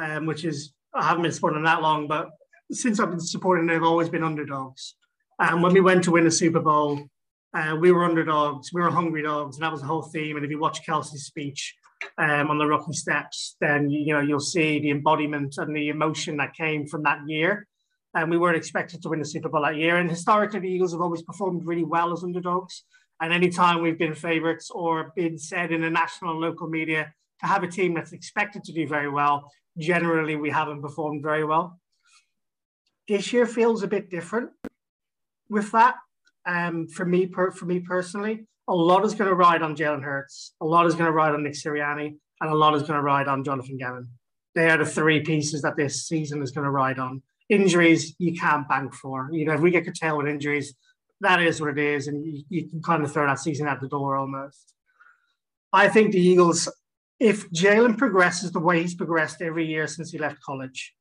um, which is, I haven't been supporting that long, but since I've been supporting they've always been underdogs. And when we went to win the Super Bowl, uh, we were underdogs, we were hungry dogs, and that was the whole theme. And if you watch Kelce's speech um, on the Rocky steps, then you know you'll see the embodiment and the emotion that came from that year. And we weren't expected to win the Super Bowl that year. And historically, the Eagles have always performed really well as underdogs. And anytime we've been favourites or been said in the national and local media to have a team that's expected to do very well, generally we haven't performed very well. This year feels a bit different with that. Um, for me, per, for me personally, a lot is going to ride on Jalen Hurts, a lot is going to ride on Nick Sirianni, and a lot is going to ride on Jonathan Gannon. They are the three pieces that this season is going to ride on. Injuries you can't bank for. You know, if we get curtailed with injuries, that is what it is, and you, you can kind of throw that season out the door almost. I think the Eagles, if Jalen progresses the way he's progressed every year since he left college,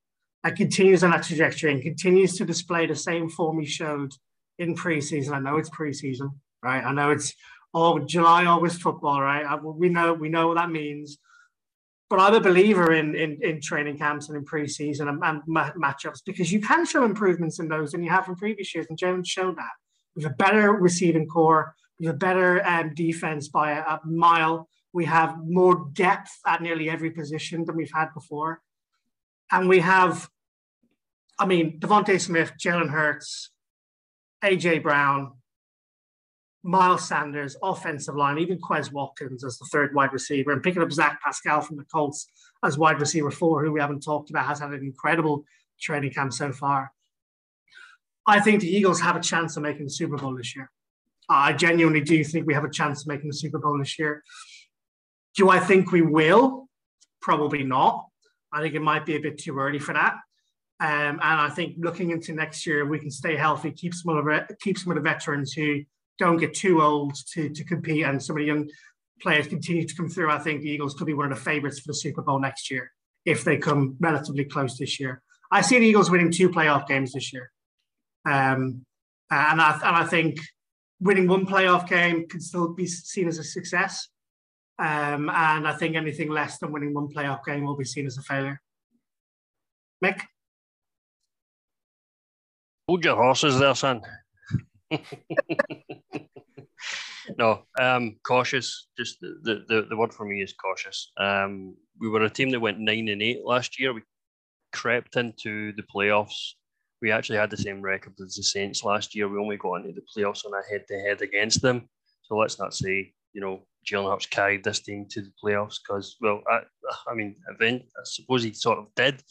and continues on that trajectory and continues to display the same form he showed in preseason. I know it's preseason, right? I know it's oh July, August football, right? I, we know we know what that means. But I'm a believer in in, in training camps and in preseason and, and ma- matchups because you can show improvements in those than you have from previous years, and Jalen showed that. We have a better receiving corps, we have a better um, defense by a, a mile. We have more depth at nearly every position than we've had before, and we have, I mean, DeVonta Smith, Jalen Hurts, AJ Brown, Miles Sanders, offensive line, even Quez Watkins as the third wide receiver, and picking up Zach Pascal from the Colts as wide receiver four, who we haven't talked about, has had an incredible training camp so far. I think the Eagles have a chance of making the Super Bowl this year. I genuinely do think we have a chance of making the Super Bowl this year. Do I think we will? Probably not. I think it might be a bit too early for that. Um, and I think looking into next year, we can stay healthy, keep some of the, keep some of the veterans who don't get too old to, to compete, and some of the young players continue to come through. I think the Eagles could be one of the favourites for the Super Bowl next year if they come relatively close this year. I see the Eagles winning two playoff games this year, um, and I and I think winning one playoff game can still be seen as a success. Um, and I think anything less than winning one playoff game will be seen as a failure. Mick? Hold your horses there, son. (laughs) no, um, cautious. Just the, the, the word for me is cautious. Um, we were a team that went nine and eight last year. We crept into the playoffs. We actually had the same record as the Saints last year. We only got into the playoffs on a head to head against them. So let's not say, you know, Jalen Hurts carried this team to the playoffs because, well, I, I mean, event, I suppose he sort of did,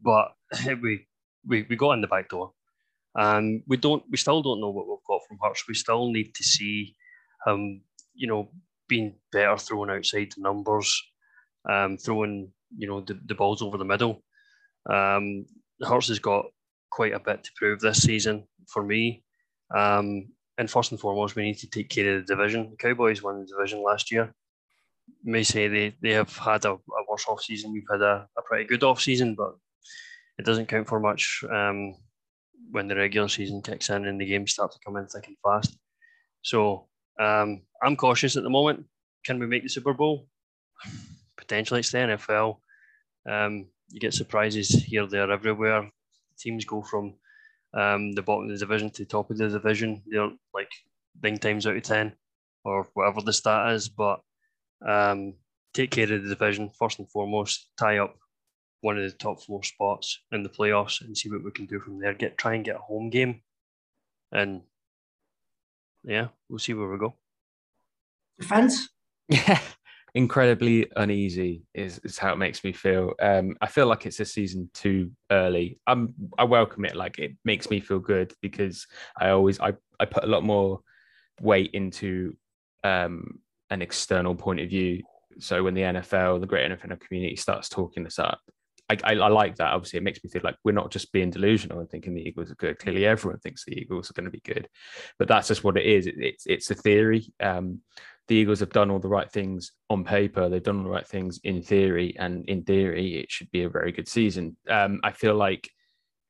but (laughs) we, we, we got in the back door. And we don't, we still don't know what we've got from Hurts. We still need to see him, you know, being better throwing outside the numbers, um, throwing, you know, the, the balls over the middle. Um, Hurts has got quite a bit to prove this season for me. Um, and first and foremost, we need to take care of the division. The Cowboys won the division last year. May say they, they have had a, a worse off season. We've had a, a pretty good off season, but it doesn't count for much. Um, when the regular season kicks in and the games start to come in thick and fast. So um, I'm cautious at the moment. Can we make the Super Bowl? (laughs) Potentially, it's the NFL. Um, you get surprises here, there, everywhere. Teams go from um, the bottom of the division to the top of the division. They're like nine times out of ten, or whatever the stat is. But um, take care of the division first and foremost. Tie up one of the top four spots in the playoffs and see what we can do from there. Get try and get a home game, and yeah, we'll see where we go. Defense. Yeah, (laughs) incredibly uneasy is, is how it makes me feel. Um, I feel like it's a season too early. I'm I welcome it. Like it makes me feel good because I always I I put a lot more weight into um an external point of view. So when the NFL, the great NFL community starts talking this up, I, I, I, like that. Obviously, it makes me feel like we're not just being delusional and thinking the Eagles are good. Clearly, everyone thinks the Eagles are going to be good, but that's just what it is. It, it's it's a theory. Um, the Eagles have done all the right things on paper. They've done all the right things in theory, and in theory, it should be a very good season. Um, I feel like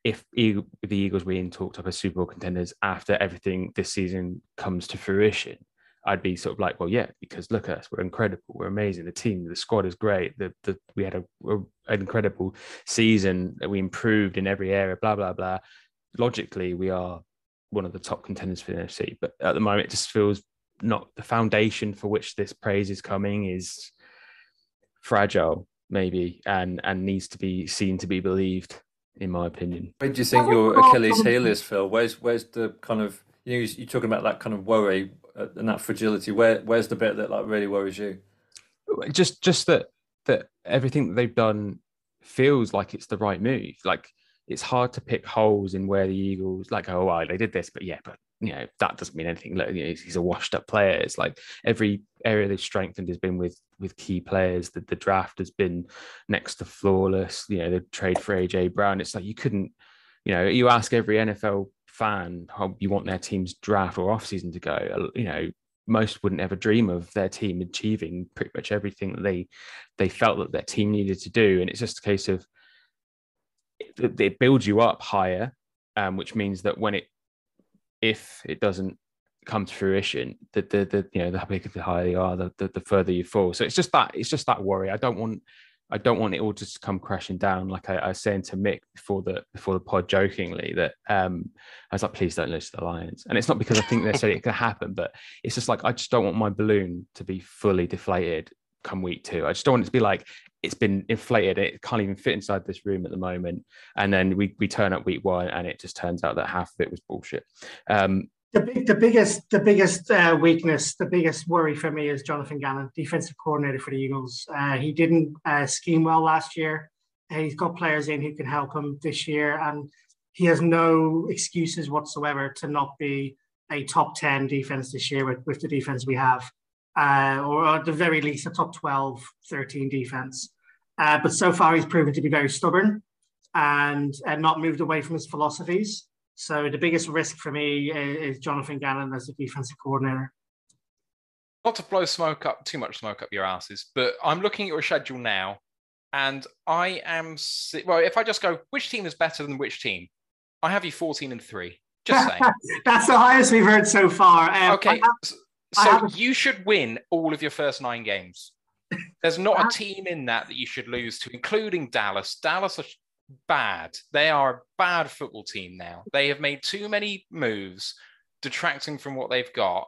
if the Eagles were in talked up as Super Bowl contenders after everything this season comes to fruition, I'd be sort of like, well, yeah, because look at us, we're incredible, we're amazing. The team, the squad is great. The, the we had a, a, an incredible season. We improved in every area. Blah blah blah. Logically, we are one of the top contenders for the NFC, but at the moment, it just feels not the foundation for which this praise is coming is fragile, maybe, and and needs to be seen to be believed, in my opinion. Where do you think your Achilles heel is, Phil? Where's where's the kind of you know you're talking about that kind of worry uh, and that fragility. Where where's the bit that like really worries you? Just just that that everything that they've done feels like it's the right move. Like it's hard to pick holes in where the Eagles like oh well, they did this, but yeah, but you know that doesn't mean anything. You know, he's a washed up player. It's like every area they've strengthened has been with with key players. The the draft has been next to flawless. You know the trade for AJ Brown. It's like you couldn't. You know, you ask every NFL fan how you want their team's draft or off season to go, you know, most wouldn't ever dream of their team achieving pretty much everything that they they felt that their team needed to do. And it's just a case of it, it builds you up higher, um, which means that when it if it doesn't come to fruition, the the, the you know the bigger the higher you are, the, the the further you fall. So it's just that it's just that worry. I don't want I don't want it all just to come crashing down. Like I, I was saying to Mick before the before the pod, jokingly that um, I was like, please don't lose to the Lions. And it's not because I think necessarily it can happen, but it's just like I just don't want my balloon to be fully deflated come week two. I just don't want it to be like it's been inflated. It can't even fit inside this room at the moment. And then we we turn up week one, and it just turns out that half of it was bullshit. Um, the big, the biggest, the biggest uh, weakness, the biggest worry for me is Jonathan Gannon, defensive coordinator for the Eagles. Uh, he didn't uh, scheme well last year. he's got players in who can help him this year, and he has no excuses whatsoever to not be a top 10 defense this year with, with the defense we have, uh, or at the very least a top 12, 13 defense. Uh, but so far, he's proven to be very stubborn and, and not moved away from his philosophies. So the biggest risk for me is, Jonathan Gannon as the defensive coordinator. Not to blow smoke up too much smoke up your asses, but I'm looking at your schedule now, and I am well. If I just go, which team is better than which team? I have you 14 and three. Just (laughs) saying. That's the highest we've heard so far. Um, okay, have, so you should win all of your first nine games. There's not a team in that that you should lose to, including Dallas. Dallas are bad. They are a bad football team now. They have made too many moves, detracting from what they've got,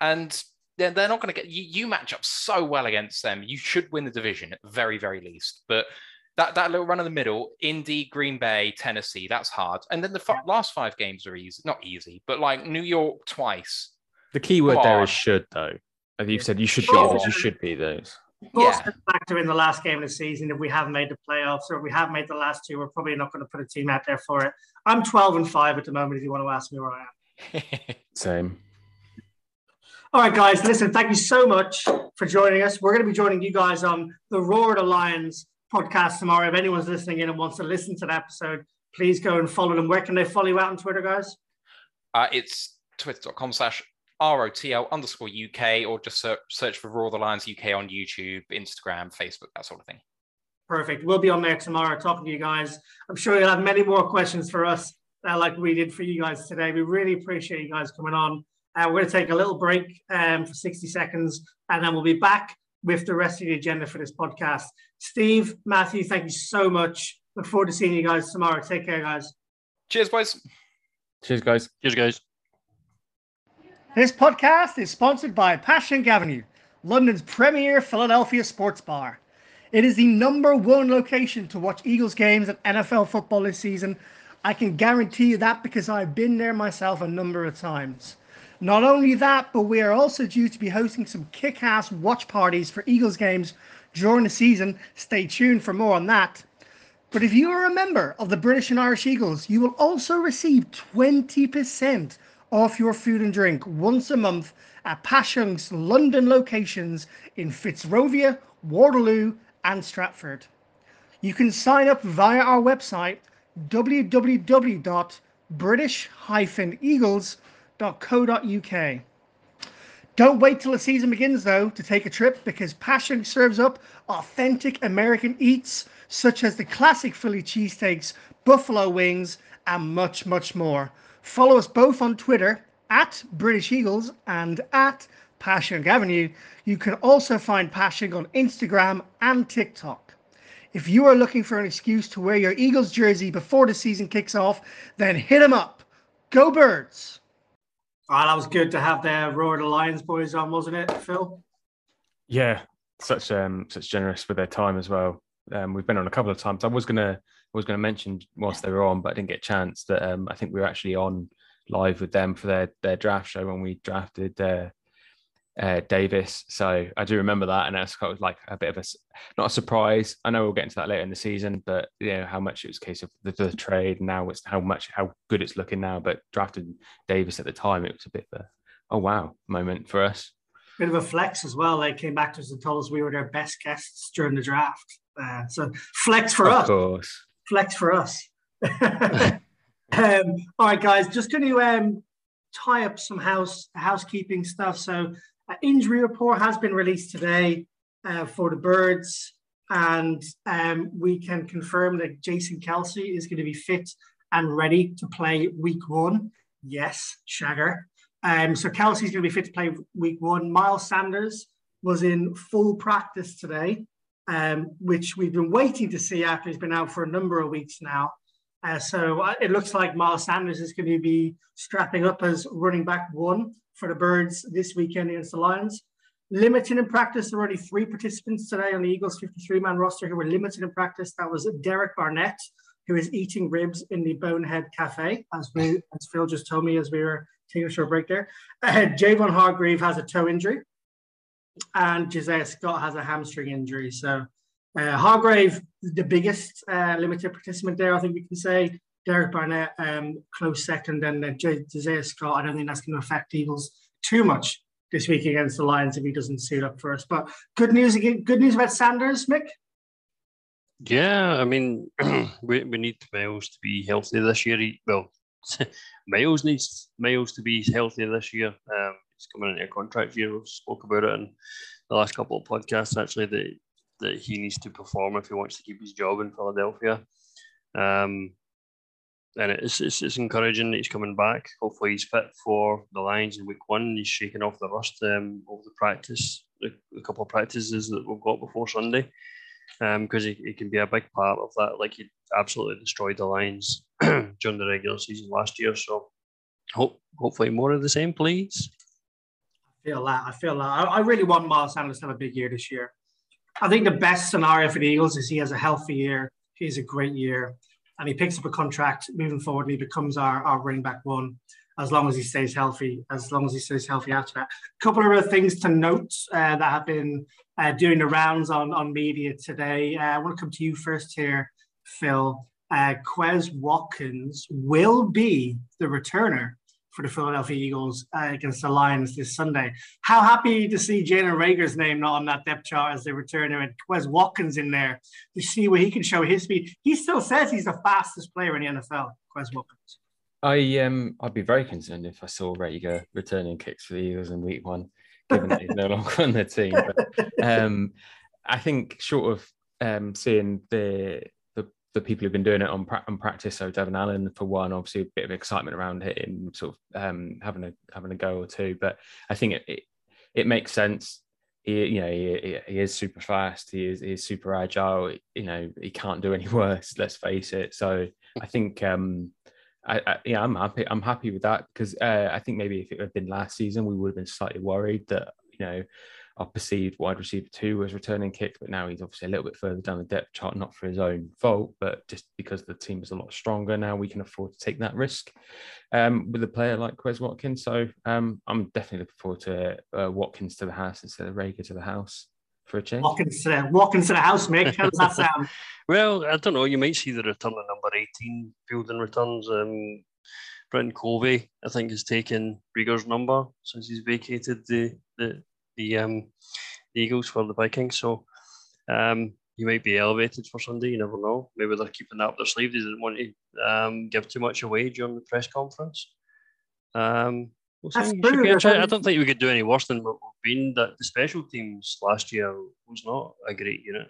and they're, they're not going to get. You, you match up so well against them. You should win the division at the very, very least. But that that little run in the middle, Indy, Green Bay, Tennessee, that's hard. And then the f- last five games are easy, not easy, but like New York twice. The key word there is should, though. As you've said, you should be those. You should be those yeah. factor in the last game of the season. If we haven't made the playoffs or if we have made the last two, we're probably not going to put a team out there for it. I'm 12 and 5 at the moment, if you want to ask me where I am. (laughs) Same. All right, guys, listen, thank you so much for joining us. We're going to be joining you guys on the Roar the Lions podcast tomorrow. If anyone's listening in and wants to listen to the episode, please go and follow them. Where can they follow you out on Twitter, guys? Uh, it's twitter.com slash ROTL underscore UK, or just search, search for Roar the Lions UK on YouTube, Instagram, Facebook, that sort of thing. Perfect. We'll be on there tomorrow talking to you guys. I'm sure you'll have many more questions for us, uh, like we did for you guys today. We really appreciate you guys coming on. Uh, we're going to take a little break um, for 60 seconds, and then we'll be back with the rest of the agenda for this podcast. Steve, Matthew, thank you so much. Look forward to seeing you guys tomorrow. Take care, guys. Cheers, boys. Cheers, guys. Cheers, guys. This podcast is sponsored by Passyunk Avenue, London's premier Philadelphia sports bar. It is the number one location to watch Eagles games and NFL football this season. I can guarantee you that because I've been there myself a number of times. Not only that, but we are also due to be hosting some kick ass watch parties for Eagles games during the season. Stay tuned for more on that. But if you are a member of the British and Irish Eagles, you will also receive 20% off your food and drink once a month at Passyunk's London locations in Fitzrovia, Waterloo, and Stratford. You can sign up via our website www.british-eagles.co.uk. Don't wait till the season begins though to take a trip because Passyunk serves up authentic American eats such as the classic Philly cheesesteaks, buffalo wings, and much, much more. Follow us both on Twitter at British Eagles and at Passyunk Avenue. You can also find Passyunk on Instagram and TikTok. If you are looking for an excuse to wear your Eagles jersey before the season kicks off, then hit them up. Go Birds! Oh, that was good to have the Roar the Lions boys on, wasn't it, Phil? Yeah, such um such generous with their time as well. Um, we've been on a couple of times. I was gonna I was going to mention whilst they were on, but I didn't get a chance that um, I think we were actually on live with them for their their draft show when we drafted uh, uh, Davis. So I do remember that, and that's kind of like a bit of a not a surprise. I know we'll get into that later in the season, but you know how much it was a case of the, the trade. Now it's how much how good it's looking now. But drafted Davis at the time, it was a bit of a oh wow moment for us. Bit of a flex as well. They came back to us and told us we were their best guests during the draft. Uh, so flex for of us. Of course flex for us. (laughs) um, all right, guys, just going to um, tie up some house housekeeping stuff. So, uh, injury report has been released today uh, for the Birds, and um, we can confirm that Jason Kelce is going to be fit and ready to play Week One. Yes, Shagger. Um, so Kelce's going to be fit to play week one. Miles Sanders was in full practice today, um, which we've been waiting to see after he's been out for a number of weeks now. Uh, so uh, it looks like Miles Sanders is going to be strapping up as running back one for the Birds this weekend against the Lions. Limited in practice, there were only three participants today on the Eagles 53 man roster who were limited in practice. That was Derek Barnett, who is eating ribs in the Bonehead Cafe, as, we, as Phil just told me as we were taking a short break there. Uh, Javon Hargrave has a toe injury, and Josiah Scott has a hamstring injury. So uh, Hargrave, the biggest uh, limited participant there, I think we can say. Derek Barnett, um, close second, and uh, Josiah Scott. I don't think that's going to affect Eagles too much this week against the Lions if he doesn't suit up for us. But good news again. Good news about Sanders, Mick. Yeah, I mean, (clears throat) we, we need Miles to be healthy this year. Well, (laughs) Miles needs Miles to be healthy this year. Um, he's coming into a contract year. We've spoke about it in the last couple of podcasts actually that that he needs to perform if he wants to keep his job in Philadelphia. Um, and it's, it's, it's encouraging that he's coming back. Hopefully, he's fit for the Lions in week one. He's shaking off the rust um, over the practice, the, the couple of practices that we've got before Sunday, because um, he, he can be a big part of that. Like he absolutely destroyed the Lions (clears throat) during the regular season last year. So, hope hopefully more of the same, please. I feel that. I feel that. I, I really want Miles Sanders to have a big year this year. I think the best scenario for the Eagles is he has a healthy year. He has a great year and he picks up a contract moving forward and he becomes our, our running back one as long as he stays healthy, as long as he stays healthy after that. A couple of other things to note uh, that have been uh, doing the rounds on, on media today. Uh, I want to come to you first here, Phil. Uh, Quez Watkins will be the returner for the Philadelphia Eagles uh, against the Lions this Sunday. How happy to see Jalen Reagor's name not on that depth chart as they return and Quez Watkins in there to see where he can show his speed. He still says he's the fastest player in the NFL, Quez Watkins. I um I'd be very concerned if I saw Reagor returning kicks for the Eagles in week one, given that he's no (laughs) longer on the team. But um I think short of um seeing the the people who've been doing it on, pra- on practice. So Devon Allen for one, obviously a bit of excitement around him, sort of um, having a having a go or two. But I think it it, it makes sense. He, you know, he, he is super fast. He is, he is super agile. You know, he can't do any (laughs) worse. Let's face it. So I think, um, I, I yeah, I'm happy. I'm happy with that because uh, I think maybe if it had been last season, we would have been slightly worried that you know our perceived wide receiver two was returning kicks, but now he's obviously a little bit further down the depth chart, not for his own fault, but just because the team is a lot stronger now, we can afford to take that risk um, with a player like Quez Watkins. So um, I'm definitely looking forward to uh, Watkins to the house instead of Reagor to the house for a change. Watkins to, Watkins to the house, mate. How does that sound? (laughs) well, I don't know. You might see the return of number 18 fielding returns. Um, Britton Covey, I think, has taken Reagor's number since he's vacated the, the the um, the Eagles for the Vikings. So um, he might be elevated for Sunday. You never know. Maybe they're keeping that up their sleeve. They didn't want to um, give too much away during the press conference. Um, we'll I don't think we could do any worse than what we've been. That the special teams last year was not a great unit,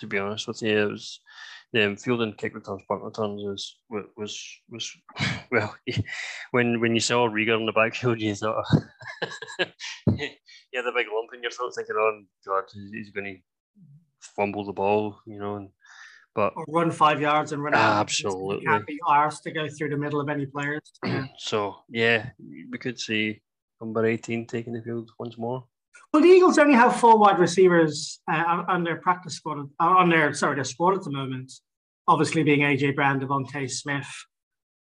to be honest with you. It was um, field and kick returns, punt returns was was was (laughs) well. (laughs) When when you saw Reagor in the backfield, you thought (laughs) you had a big lump in your throat, thinking, "Oh God, he's going to fumble the ball," you know. And, but or run five yards and run out. Absolutely, can't be arsed to go through the middle of any players. so yeah, we could see number eighteen taking the field once more. Well, the Eagles only have four wide receivers uh, on their practice squad, uh, on their sorry, their squad at the moment. Obviously, being AJ Brown, DeVonta Smith,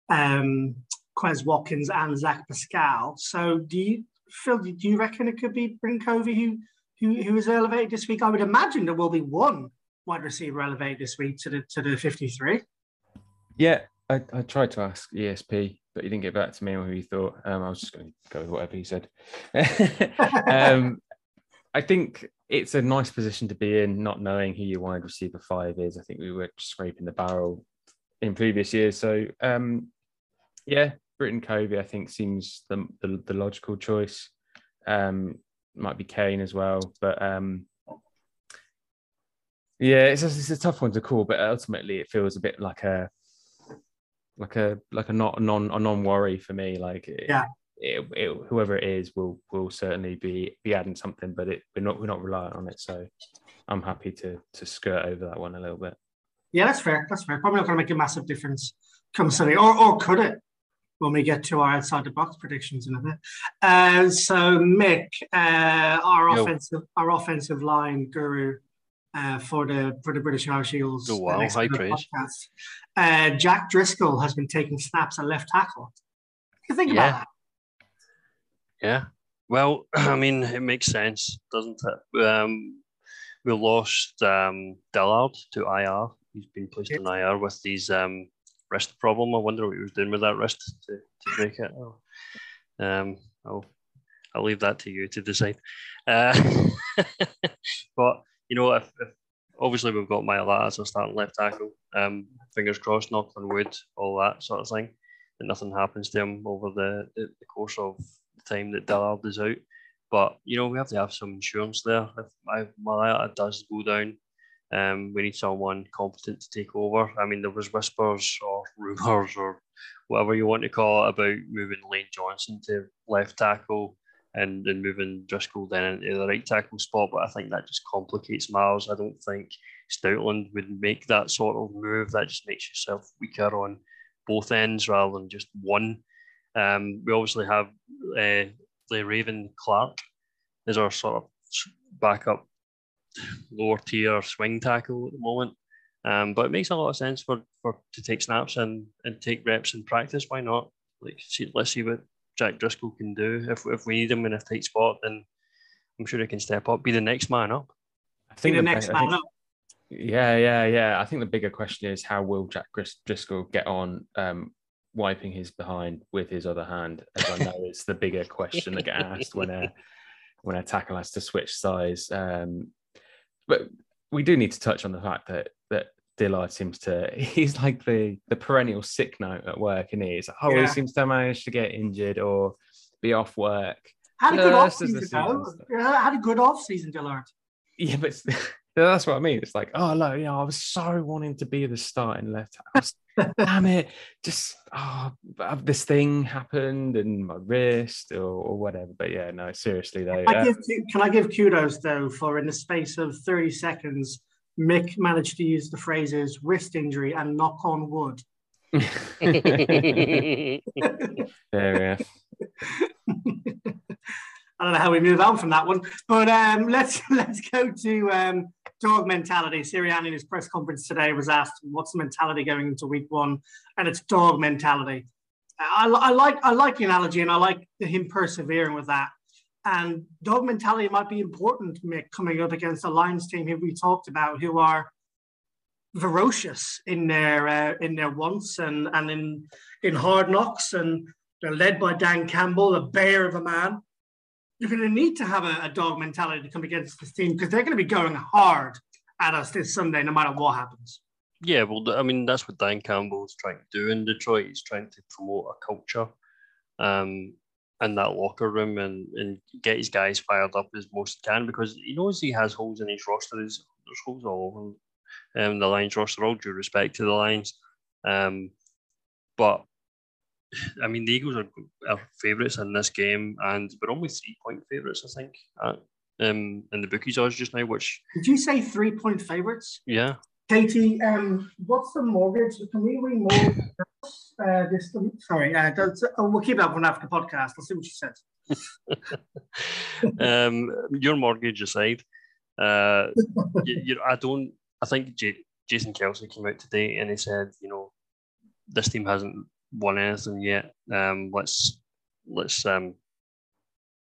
um, Quez Watkins, and Zach Pascal. So, do you Phil, do you reckon it could be Britton Covey who, who who is elevated this week? I would imagine there will be one wide receiver elevated this week to the to the 53. Yeah, I, I tried to ask ESP, but he didn't get back to me on who he thought. Um, I was just going to go with whatever he said. (laughs) um, I think it's a nice position to be in, not knowing who your wide receiver five is. I think we were scraping the barrel in previous years. So, um, yeah, Britton Covey, I think, seems the, the, the logical choice. Um, might be Kane as well, but um, yeah, it's a, it's a tough one to call. But ultimately, it feels a bit like a like a like a not a non a non worry for me. Like Yeah. it, it, whoever it is will will certainly be be adding something, but it we're not we're not reliant on it. So I'm happy to to skirt over that one a little bit. Yeah, that's fair. That's fair. Probably not going to make a massive difference come Sunday, or or could it? When we get to our outside the box predictions in a bit. Uh, so Mick, uh, our Yo. offensive our offensive line guru uh, for the for the British Irish Eagles. Oh, wow. uh, High praise. podcast. Uh, Jack Driscoll has been taking snaps at left tackle. You think Yeah. about that? Yeah. Well, (clears throat) I mean, it makes sense, doesn't it? Um, we lost um, Dillard to IR. He's been placed Yep. on IR with his um, wrist problem. I wonder what he was doing with that wrist to, to break it. Oh. Um, I'll, I'll leave that to you to decide. Uh, (laughs) but, you know, if, if obviously we've got Mailata as a starting left tackle, um, fingers crossed, knock on wood, all that sort of thing, that nothing happens to him over the, the, the course of the time that Dillard is out. But you know, we have to have some insurance there. If I, Mailata does go down, um, we need someone competent to take over. I mean, there was whispers or (laughs) rumours or whatever you want to call it about moving Lane Johnson to left tackle and then moving Driscoll then into the right tackle spot. But I think that just complicates matters. I don't think Stoutland would make that sort of move. That just makes yourself weaker on both ends rather than just one. Um, we obviously have uh, Le'Raven Clark as our sort of backup lower tier swing tackle at the moment. Um, but it makes a lot of sense for, for to take snaps and, and take reps in practice. Why not? Like, see, let's see what Jack Driscoll can do. If, if we need him in a tight spot, then I'm sure he can step up, be the next man up. I Be the the- next I man think- up. Yeah, yeah, yeah. I think the bigger question is how will Jack Gris- Driscoll get on um, wiping his behind with his other hand? As I know, it's the bigger question that get asked when a when a tackle has to switch size. Um, but we do need to touch on the fact that that Dillard seems to (laughs) he's like the the perennial sick note at work, and he's like, oh, Yeah. he seems to manage to get injured or be off work. Had a good off this is the season though. Yeah, had a good off season, Dillard. Yeah, but (laughs) that's what I mean. It's like, oh, look, you know, I was so wanting to be the starting left. Was, (laughs) damn it, just oh, this thing happened and my wrist or, or whatever. But yeah, no, seriously though. I give, can I give kudos though for in the space of 30 seconds, Mick managed to use the phrases wrist injury and knock on wood. (laughs) we are. I don't know how we move on from that one, but um, let's (laughs) let's go to um, dog mentality. Sirianni in his press conference today was asked, "What's the mentality going into week one?" And it's dog mentality. I, I like I like the analogy, and I like him persevering with that. And dog mentality might be important, Mick, coming up against a Lions team who we talked about, who are ferocious in their uh, in their wants and and in in hard knocks, and they're led by Dan Campbell, a bear of a man you're going to need to have a, a dog mentality to come against this team because they're going to be going hard at us this Sunday, no matter what happens. Yeah, well, I mean, that's what Dan Campbell's trying to do in Detroit. He's trying to promote a culture um, in that locker room and, and get his guys fired up as most he can because he knows he has holes in his roster. There's, there's holes all over um, the Lions roster, all due respect to the Lions. Um, but, I mean, the Eagles are, are favourites in this game and we're only three point favourites, I think, at, um, in the bookies odds just now, which, Did you say three point favorites? yeah, Katie, um, what's the mortgage? Can we remortgage uh, this? Sorry, uh, don't, oh, we'll keep that one after the podcast. I'll see what she says. (laughs) um, your mortgage aside, uh, (laughs) you, you, I don't. I think J- Jason Kelce came out today and he said, you know, this team hasn't won anything yet. Um, let's let's um,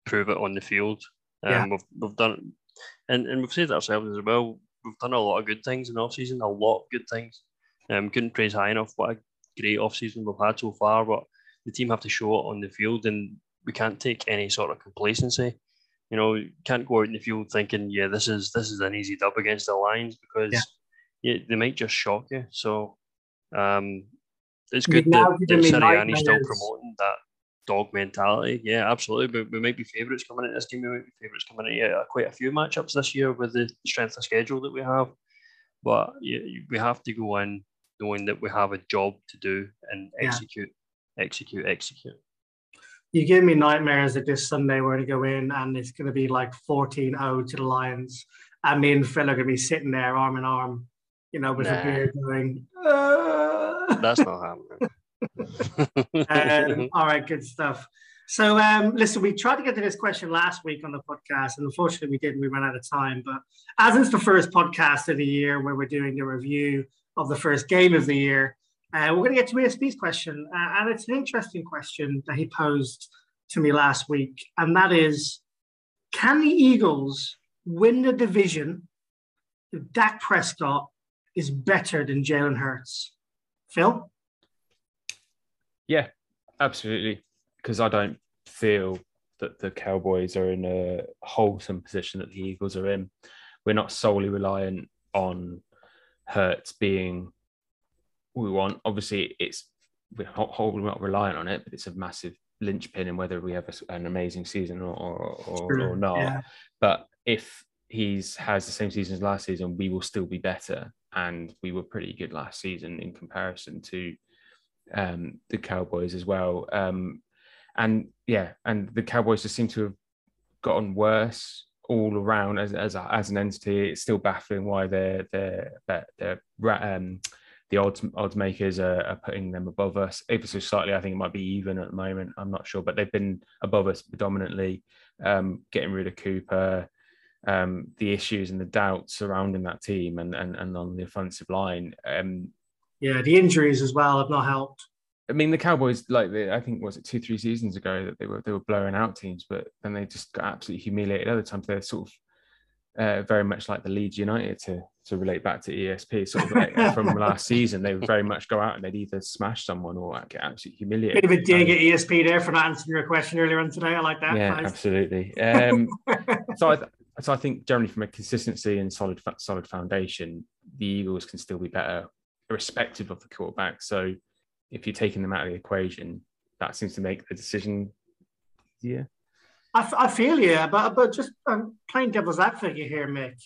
prove it on the field. Um, Yeah. we've, we've done, and, and we've said it ourselves as well. We've done a lot of good things in off season, a lot of good things. Um, couldn't praise high enough what a great off season we've had so far. But the team have to show it on the field, and we can't take any sort of complacency. You know, you can't go out in the field thinking, yeah, this is this is an easy dub against the Lions because yeah. they might just shock you. So um, it's good that, that Sirianni's still promoting that dog mentality. Yeah, absolutely. But we might be favourites coming into this game. We might be favourites coming into uh, quite a few matchups this year with the strength of schedule that we have. But yeah, we have to go in knowing that we have a job to do and Yeah. execute, execute, execute. You give me nightmares that this Sunday we're going to go in and it's going to be like 14 0 to the Lions. And me and Phil are going to be sitting there arm in arm, you know, with a beer going, "Uh." That's not happening. (laughs) um, (laughs) all right, good stuff. So, um, listen, we tried to get to this question last week on the podcast, and unfortunately, we didn't. We ran out of time. But as it's the first podcast of the year where we're doing the review of the first game of the year, uh, we're going to get to ESP's question, uh, and it's an interesting question that he posed to me last week, and that is: Can the Eagles win the division if Dak Prescott is better than Jalen Hurts? Phil. Yeah, absolutely. Because I don't feel that the Cowboys are in a wholesome position that the Eagles are in. We're not solely reliant on Hurts being we want. Obviously, it's we're not, wholly not reliant on it, but it's a massive linchpin in whether we have a, an amazing season or or, or, or not. Yeah. But if he's has the same season as last season, we will still be better. And we were pretty good last season in comparison to um, the Cowboys as well. Um, and yeah, and the Cowboys just seem to have gotten worse all around as as, as an entity. It's still baffling why they're they're they're, they're um, the odds odds makers are, are putting them above us ever so slightly. I think it might be even at the moment. I'm not sure, but they've been above us predominantly. Um, getting rid of Cooper, um, the issues and the doubts surrounding that team and and, and on the offensive line. Um, Yeah, the injuries as well have not helped. I mean, the Cowboys, like they, I think was it two, three seasons ago that they were they were blowing out teams, but then they just got absolutely humiliated. Other times they're sort of uh, very much like the Leeds United to to relate back to ESP, sort of like (laughs) from last season. They would very much go out and they'd either smash someone or get absolutely humiliated. Bit of a dig at ESP there for not answering your question earlier on today. I like that. yeah, Nice. absolutely. Um, so I, th- so I think generally from a consistency and solid solid foundation, the Eagles can still be better, irrespective of the quarterback. So if you're taking them out of the equation, that seems to make the decision. Yeah, I, f- I feel you, but but just um, playing devil's advocate here, Mick.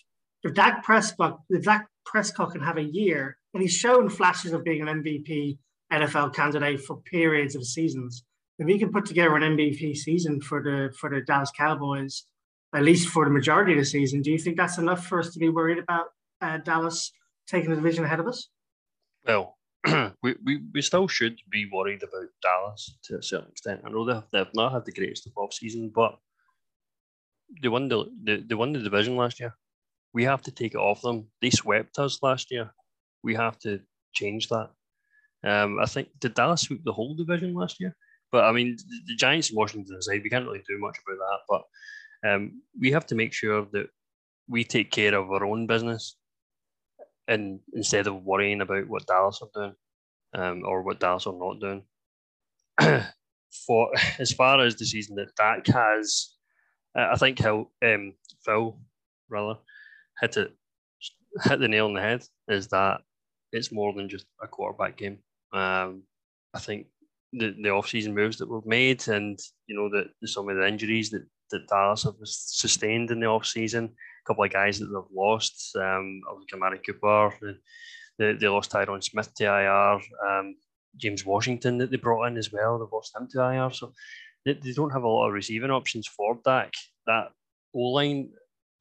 If Dak Prescott, if Dak Prescott can have a year, and he's shown flashes of being an MVP NFL candidate for periods of seasons, if he can put together an MVP season for the for the Dallas Cowboys, at least for the majority of the season, do you think that's enough for us to be worried about uh, Dallas taking the division ahead of us? Well, (clears throat) we, we, we still should be worried about Dallas to a certain extent. I know they've, they've not had the greatest of off season, but they won the, they, they won the division last year. We have to take it off them. They swept us last year. We have to change that. Um, I think did Dallas sweep the whole division last year? But I mean, the, the Giants and Washington aside, we can't really do much about that. But um, we have to make sure that we take care of our own business and instead of worrying about what Dallas are doing um, or what Dallas are not doing. (clears throat) For (laughs) as far as the season that Dak has, I think how um, Phil rather hit it hit the nail on the head is that it's more than just a quarterback game. Um, I think the, the off-season moves that we've made and you know that some of the injuries that, that Dallas have sustained in the off-season, couple of guys that they've lost, um, like Amari Cooper, they, they lost Tyron Smith to IR, um, James Washington that they brought in as well, they've lost him to IR, so they, they don't have a lot of receiving options for Dak. That O-line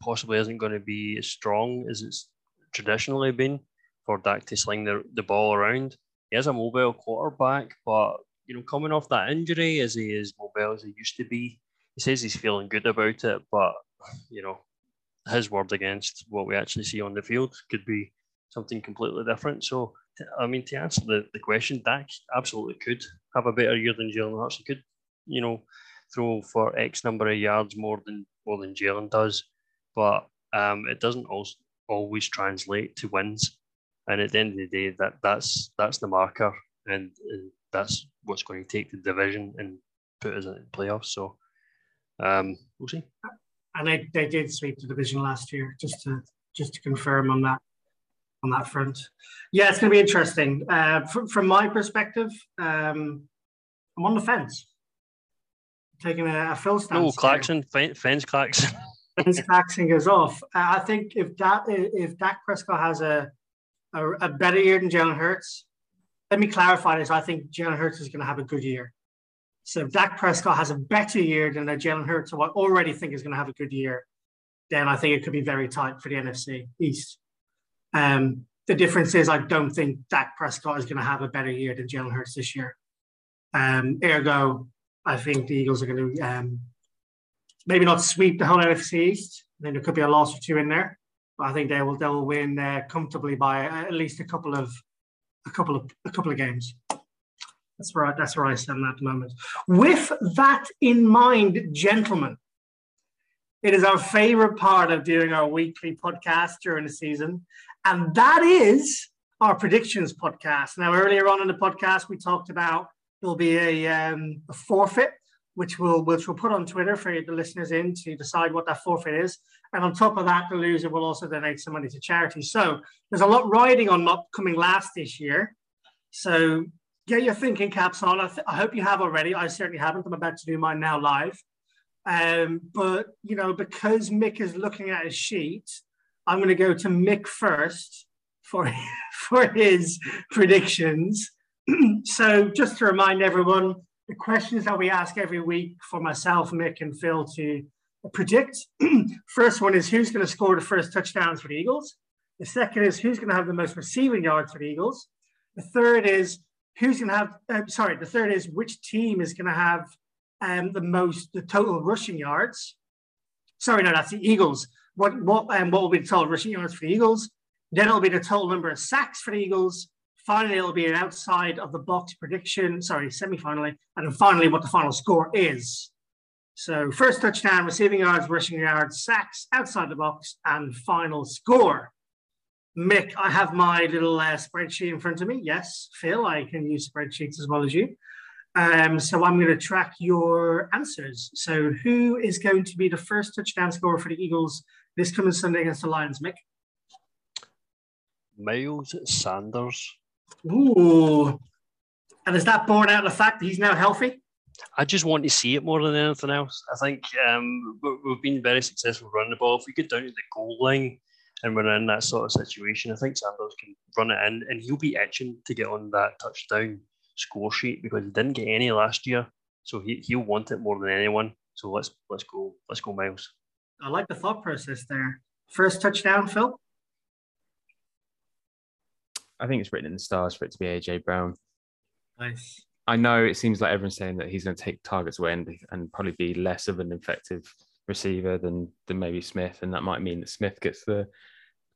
possibly isn't going to be as strong as it's traditionally been for Dak to sling the, the ball around. He is a mobile quarterback, but you know, coming off that injury, as he is mobile as he used to be, he says he's feeling good about it, but you know, his word against what we actually see on the field could be something completely different. So, I mean, to answer the, the question, Dak absolutely could have a better year than Jalen Hurts. He could, you know, throw for X number of yards more than more than Jalen does, but um, it doesn't also always translate to wins. And at the end of the day, that that's that's the marker, and, and that's what's going to take the division and put us in the playoffs. So um, we'll see. And they, they did sweep the division last year, just to just to confirm on that on that front. Yeah, it's going to be interesting. Uh, from, from my perspective, um, I'm on the fence, taking a, a Phil stance. No. Claxon, Fen- Fence Claxon. Vince (laughs) Claxon goes off. Uh, I think if that if Dak Prescott has a a, a better year than Jalen Hurts. Let me clarify this. I think Jalen Hurts is going to have a good year. So if Dak Prescott has a better year than Jalen Hurts, who I already think is going to have a good year, then I think it could be very tight for the NFC East. Um, the difference is I don't think Dak Prescott is going to have a better year than Jalen Hurts this year. Um, ergo, I think the Eagles are going to um, maybe not sweep the whole NFC East. I think there could be a loss or two in there, but I think they will they will win uh, comfortably by at least a couple of a couple of a couple of games. That's right. That's where I stand at the moment. With that in mind, gentlemen, it is our favorite part of doing our weekly podcast during the season, and that is our predictions podcast. Now, earlier on in the podcast, we talked about there'll be a, um, a forfeit, which we'll which we'll put on Twitter for the listeners in to decide what that forfeit is. And on top of that, the loser will also donate some money to charity. So there's a lot riding on not coming last this year. So get your thinking caps on. I, th- I hope you have already. I certainly haven't. I'm about to do mine now live. Um, but you know, because Mick is looking at his sheet, I'm going to go to Mick first for (laughs) for his predictions. (clears throat) so, just to remind everyone, the questions that we ask every week for myself, Mick, and Phil to predict. (clears throat) first one is who's going to score the first touchdowns for the Eagles. The second is who's going to have the most receiving yards for the Eagles. The third is who's going to have. Uh, sorry, the third is which team is going to have um, the most, the total rushing yards. Sorry, no, that's the Eagles. What what um, what will be the total rushing yards for the Eagles? Then it'll be the total number of sacks for the Eagles. Finally, it'll be an outside of the box prediction. Sorry, semi-finally, and then finally, what the final score is. So first touchdown, receiving yards, rushing yards, sacks outside the box, and final score. Mick, I have my little uh, spreadsheet in front of me. Yes, Phil, I can use spreadsheets as well as you. Um, so I'm going to track your answers. So who is going to be the first touchdown scorer for the Eagles this coming Sunday against the Lions, Mick? Miles Sanders. Ooh. And is that born out of the fact that he's now healthy? I just want to see it more than anything else. I think um, we've been very successful running the ball. If we get down to the goal line and we're in that sort of situation, I think Sanders can run it in and he'll be itching to get on that touchdown score sheet because he didn't get any last year. So he, he'll want it more than anyone. So let's let's go let's go Miles. I like the thought process there. First touchdown, Phil. I think it's written in the stars for it to be AJ Brown. Nice. I know it seems like everyone's saying that he's going to take targets away and, and probably be less of an effective receiver than than maybe Smith, and that might mean that Smith gets the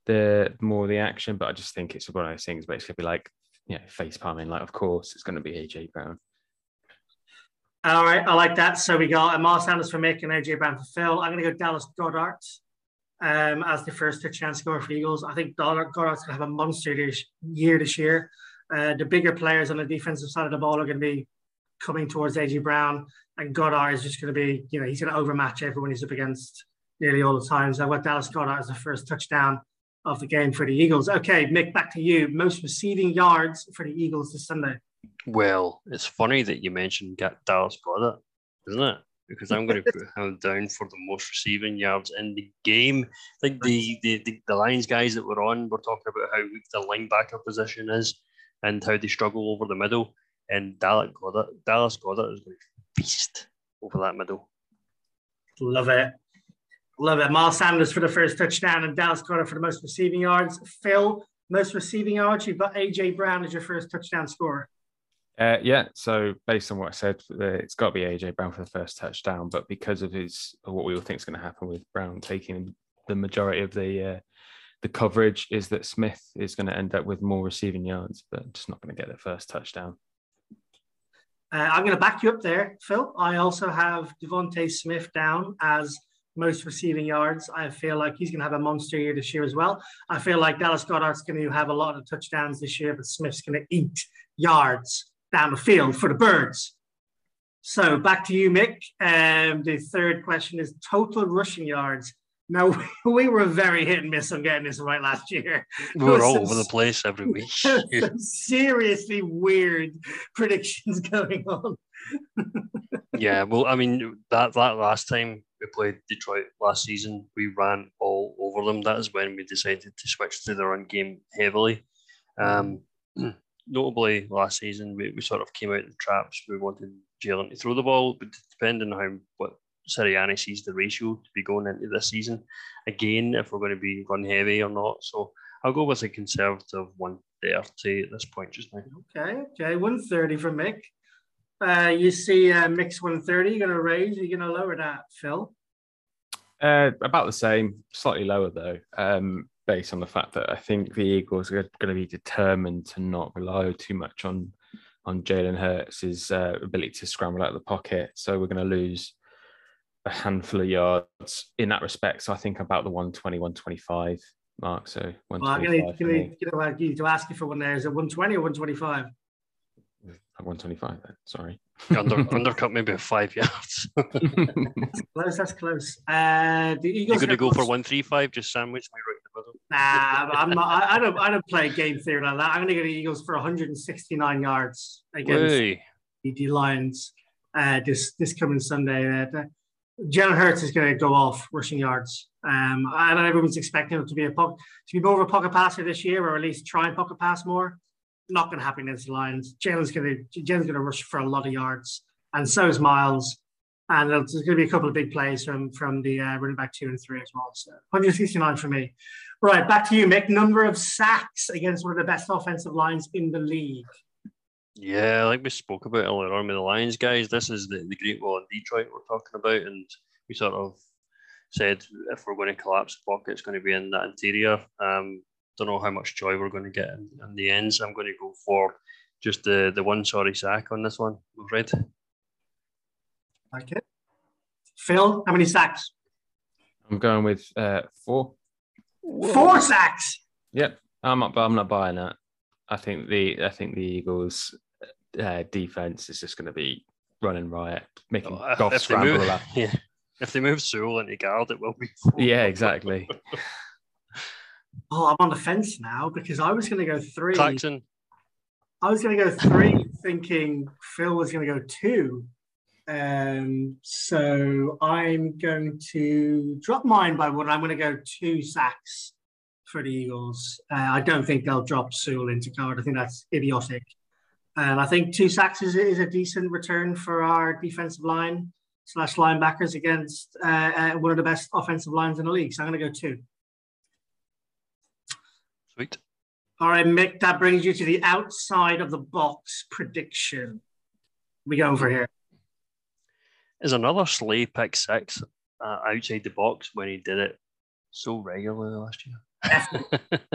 the more the action. But I just think it's one of those things basically be like, you know, face palming, like of course it's going to be AJ Brown. All right, I like that. So we got Amar Sanders for Mick and AJ Brown for Phil. I'm going to go Dallas Goedert um, as the first touchdown scorer for Eagles. I think Goedert's going to have a monster year this year. Uh, the bigger players on the defensive side of the ball are going to be coming towards AJ Brown, and Goedert is just going to be, you know, he's going to overmatch everyone he's up against nearly all the time. So I've got Dallas Goedert as the first touchdown of the game for the Eagles. Okay, Mick, back to you. Most receiving yards for the Eagles this Sunday. Well, it's funny that you mentioned Dallas Goedert, isn't it? Because I'm going to put him (laughs) down for the most receiving yards in the game. I think the, the, the, the Lions guys that were on were talking about how weak the linebacker position is and how they struggle over the middle. And Dallas Goedert, Dallas Goedert is going to feast over that middle. Love it. Love it. Miles Sanders for the first touchdown and Dallas Goedert for the most receiving yards. Phil, most receiving yards. You've got AJ Brown as your first touchdown scorer. Uh, yeah, so based on what I said, it's got to be AJ Brown for the first touchdown. But because of his what we all think is going to happen with Brown taking the majority of the uh, the coverage, is that Smith is going to end up with more receiving yards, but just not going to get the first touchdown. Uh, I'm going to back you up there, Phil. I also have DeVonta Smith down as most receiving yards. I feel like he's going to have a monster year this year as well. I feel like Dallas Goedert's going to have a lot of touchdowns this year, but Smith's going to eat yards down the field for the birds. So back to you, Mick. Um, the third question is total rushing yards. Now (laughs) we were very hit and miss on getting this right last year. We were all over the place every (laughs) week. seriously weird (laughs) predictions going on. yeah, well, I mean that that last time we played Detroit last season, we ran all over them. That is when we decided to switch to the run game heavily. Um, (clears throat) notably, last season we, we sort of came out in traps. We wanted Jalen to throw the ball, but depending on how what Sirianni sees the ratio to be going into this season, again, if we're going to be run heavy or not. So I'll go with a conservative 130 at this point just now. Okay, okay, 130 for Mick. Uh, you see uh, Mick's 130, you're going to raise, you're going to lower that, Phil? Uh, about the same, slightly lower though, um, based on the fact that I think the Eagles are going to be determined to not rely too much on on Jalen Hurts' uh, ability to scramble out of the pocket. So we're going to lose a handful of yards in that respect. So I think about the 120, 125 mark. So well, I'm going to, to, to ask you for one there. Is it 120 or 125? 125 then, sorry. Under, (laughs) undercut maybe five yards. that's close, that's close. Uh, the Eagles You're going to go for 135, just sandwich me right in the middle? Nah, I'm not, I, I, don't, I don't play game theory like that. I'm going to go to Eagles for 169 yards against Way. the Lions uh, this, this coming Sunday. Uh, Jalen Hurts is going to go off rushing yards. Um, know everyone's expecting him to be a to be more of a pocket passer this year, or at least try and pocket pass more. Not going to happen against the Lions. Jalen's going to Jalen's going to rush for a lot of yards, and so is Miles. And there's going to be a couple of big plays from from the uh, running back two and three as well. So 169 for me. Right, back to you, Mick. Number of sacks against one of the best offensive lines in the league. Yeah, like we spoke about earlier on with the Lions guys, this is the, the Great Wall in Detroit we're talking about, and we sort of said if we're going to collapse the pocket, it's going to be in that interior. Um, don't know how much joy we're going to get in, in the end, so I'm going to go for just the the one sorry sack on this one. I'm afraid. Okay. Phil, how many sacks? I'm going with uh, four. Four sacks. Yep, I'm not. I'm not buying that. I think the I think the Eagles uh, defense is just going to be running riot, making oh, Goff scramble. Move, (laughs) yeah, if they move Sewell into guard, it will be. (laughs) Yeah, exactly. (laughs) oh, I'm on the fence now because I was going to go three. Claxton. I was going to go three, thinking Phil was going to go two. Um, so I'm going to drop mine by one. I'm going to go two sacks for the Eagles. Uh, I don't think they'll drop Sewell into guard. I think that's idiotic. And I think two sacks is, is a decent return for our defensive line slash linebackers against uh, uh, one of the best offensive lines in the league. So I'm going to go two. Sweet. All right, Mick, that brings you to the outside of the box prediction. We go over here. Is another Slay pick six uh, outside the box when he did it so regularly last year?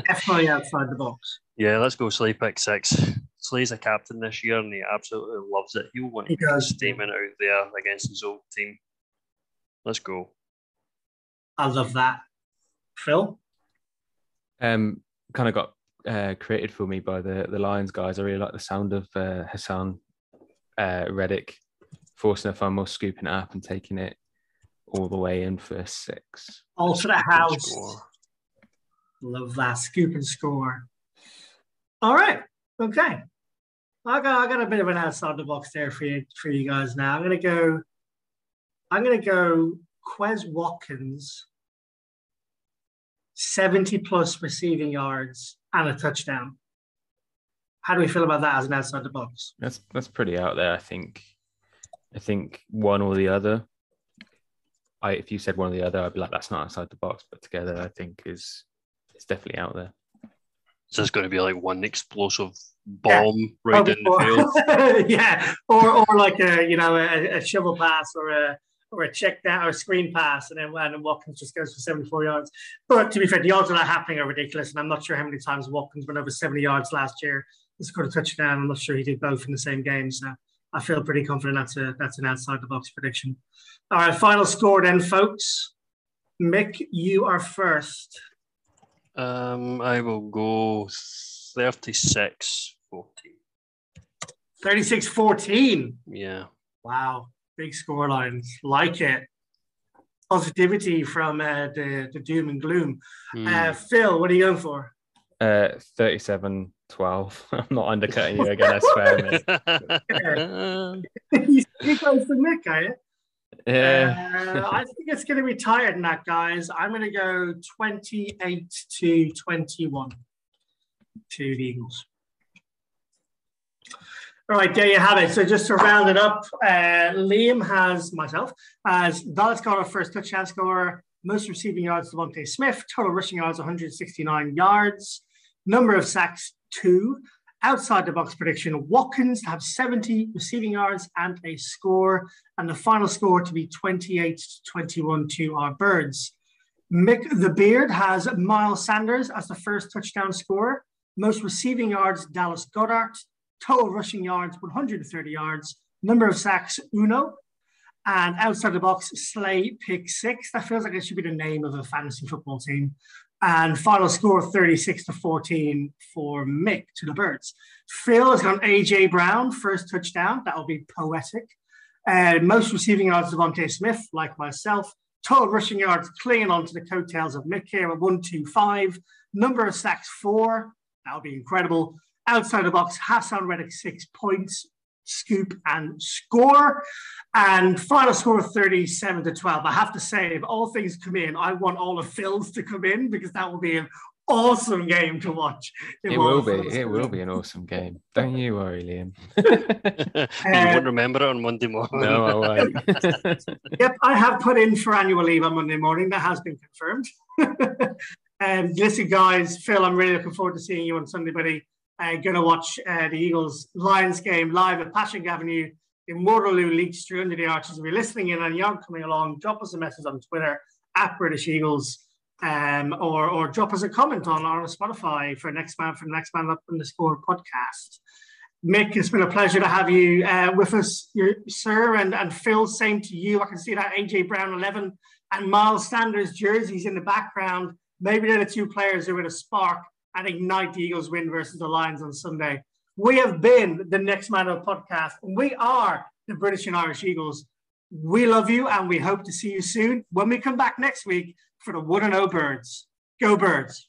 Definitely, (laughs) outside the box. Yeah, let's go Slay pick six. Slay's a captain this year and he absolutely loves it. He'll want he to a statement out there against his old team. Let's go. I love that. Phil? Um, kind of got uh, created for me by the the Lions guys. I really like the sound of uh, Haason uh, Reddick forcing a fumble, scooping it up, and taking it all the way in for six. All for the house. Love that scoop and score. All right. Okay. I got I got a bit of an outside the box there for you for you guys now. I'm gonna go. I'm gonna go Quez Watkins, 70 plus receiving yards and a touchdown. How do we feel about that as an outside the box? That's that's pretty out there. I think. I think one or the other. I if you said one or the other, I'd be like, that's not outside the box. But together, I think is it's definitely out there. So it's going to be like one explosive bomb yeah. right in the field. (laughs) yeah, or or like a you know a, a, shovel pass or a or a check down or a screen pass, and then and Watkins just goes for seventy four yards. But to be fair, the odds of that happening are ridiculous, and I'm not sure how many times Watkins went over seventy yards last year. He scored a touchdown. I'm not sure he did both in the same game, so I feel pretty confident that's a that's an outside the box prediction. All right, final score then, folks. Mick, you are first. Um, I will go 36 14. 36 14. Yeah. Wow. Big score lines. Like it. Positivity from uh, the, the doom and gloom. Mm. Uh, Phil, what are you going for? Uh, 37 12. (laughs) I'm not undercutting you again, I swear, mate. (laughs) (laughs) you close to Mick, are you? Yeah. Uh, I think it's going to be tired in that, guys. I'm going to go 28 to 21. to the Eagles. All right, there you have it. So just to round it up, uh, Liam has myself as Dallas Goedert first touchdown scorer, most receiving yards DeVonta Smith, total rushing yards 169 yards, number of sacks two, outside the box prediction Watkins to have 70 receiving yards and a score, and the final score to be 28 to 21 to our Birds. Mick the Beard has Miles Sanders as the first touchdown scorer, most receiving yards Dallas Goedert. total rushing yards 130 yards, number of sacks Uno, and outside the box Slay pick six. That feels like it should be the name of a fantasy football team. And final score 36 to 14 for Mick to the Birds. Phil has got AJ Brown, first touchdown. That'll be poetic. Uh, most receiving yards DeVonta Smith, like myself. Total rushing yards clinging onto the coattails of Mick here at 125. Number of sacks, four. That'll be incredible. Outside the box, Haason Reddick, six points scoop and score. And final score of 37 to 12. I have to say, if all things come in, I want all of Phil's to come in because that will be an awesome game to watch. It will be. It will be an awesome game. Don't you worry, Liam. (laughs) (laughs) you won't remember it on Monday morning. No, I won't. (laughs) yep, I have put in for annual leave on Monday morning. That has been confirmed. and um, listen, guys, Phil, I'm really looking forward to seeing you on Sunday, buddy uh, going to watch uh, the Eagles Lions game live at Passyunk Avenue in Waterloo, Leake Street, under the arches. If you're listening in and you're coming along, drop us a message on Twitter at British Eagles, um, or or drop us a comment on our Spotify for next man from next man up score podcast. Mick, it's been a pleasure to have you uh, with us, your, sir, and, and Phil, same to you. I can see that AJ Brown 11 and Miles Sanders jerseys in the background. Maybe they're the two players who are a spark and ignite the Eagles win versus the Lions on Sunday. We have been the Next Man Up podcast, and we are the British and Irish Eagles. We love you, and we hope to see you soon when we come back next week for the One and O Birds. Go Birds!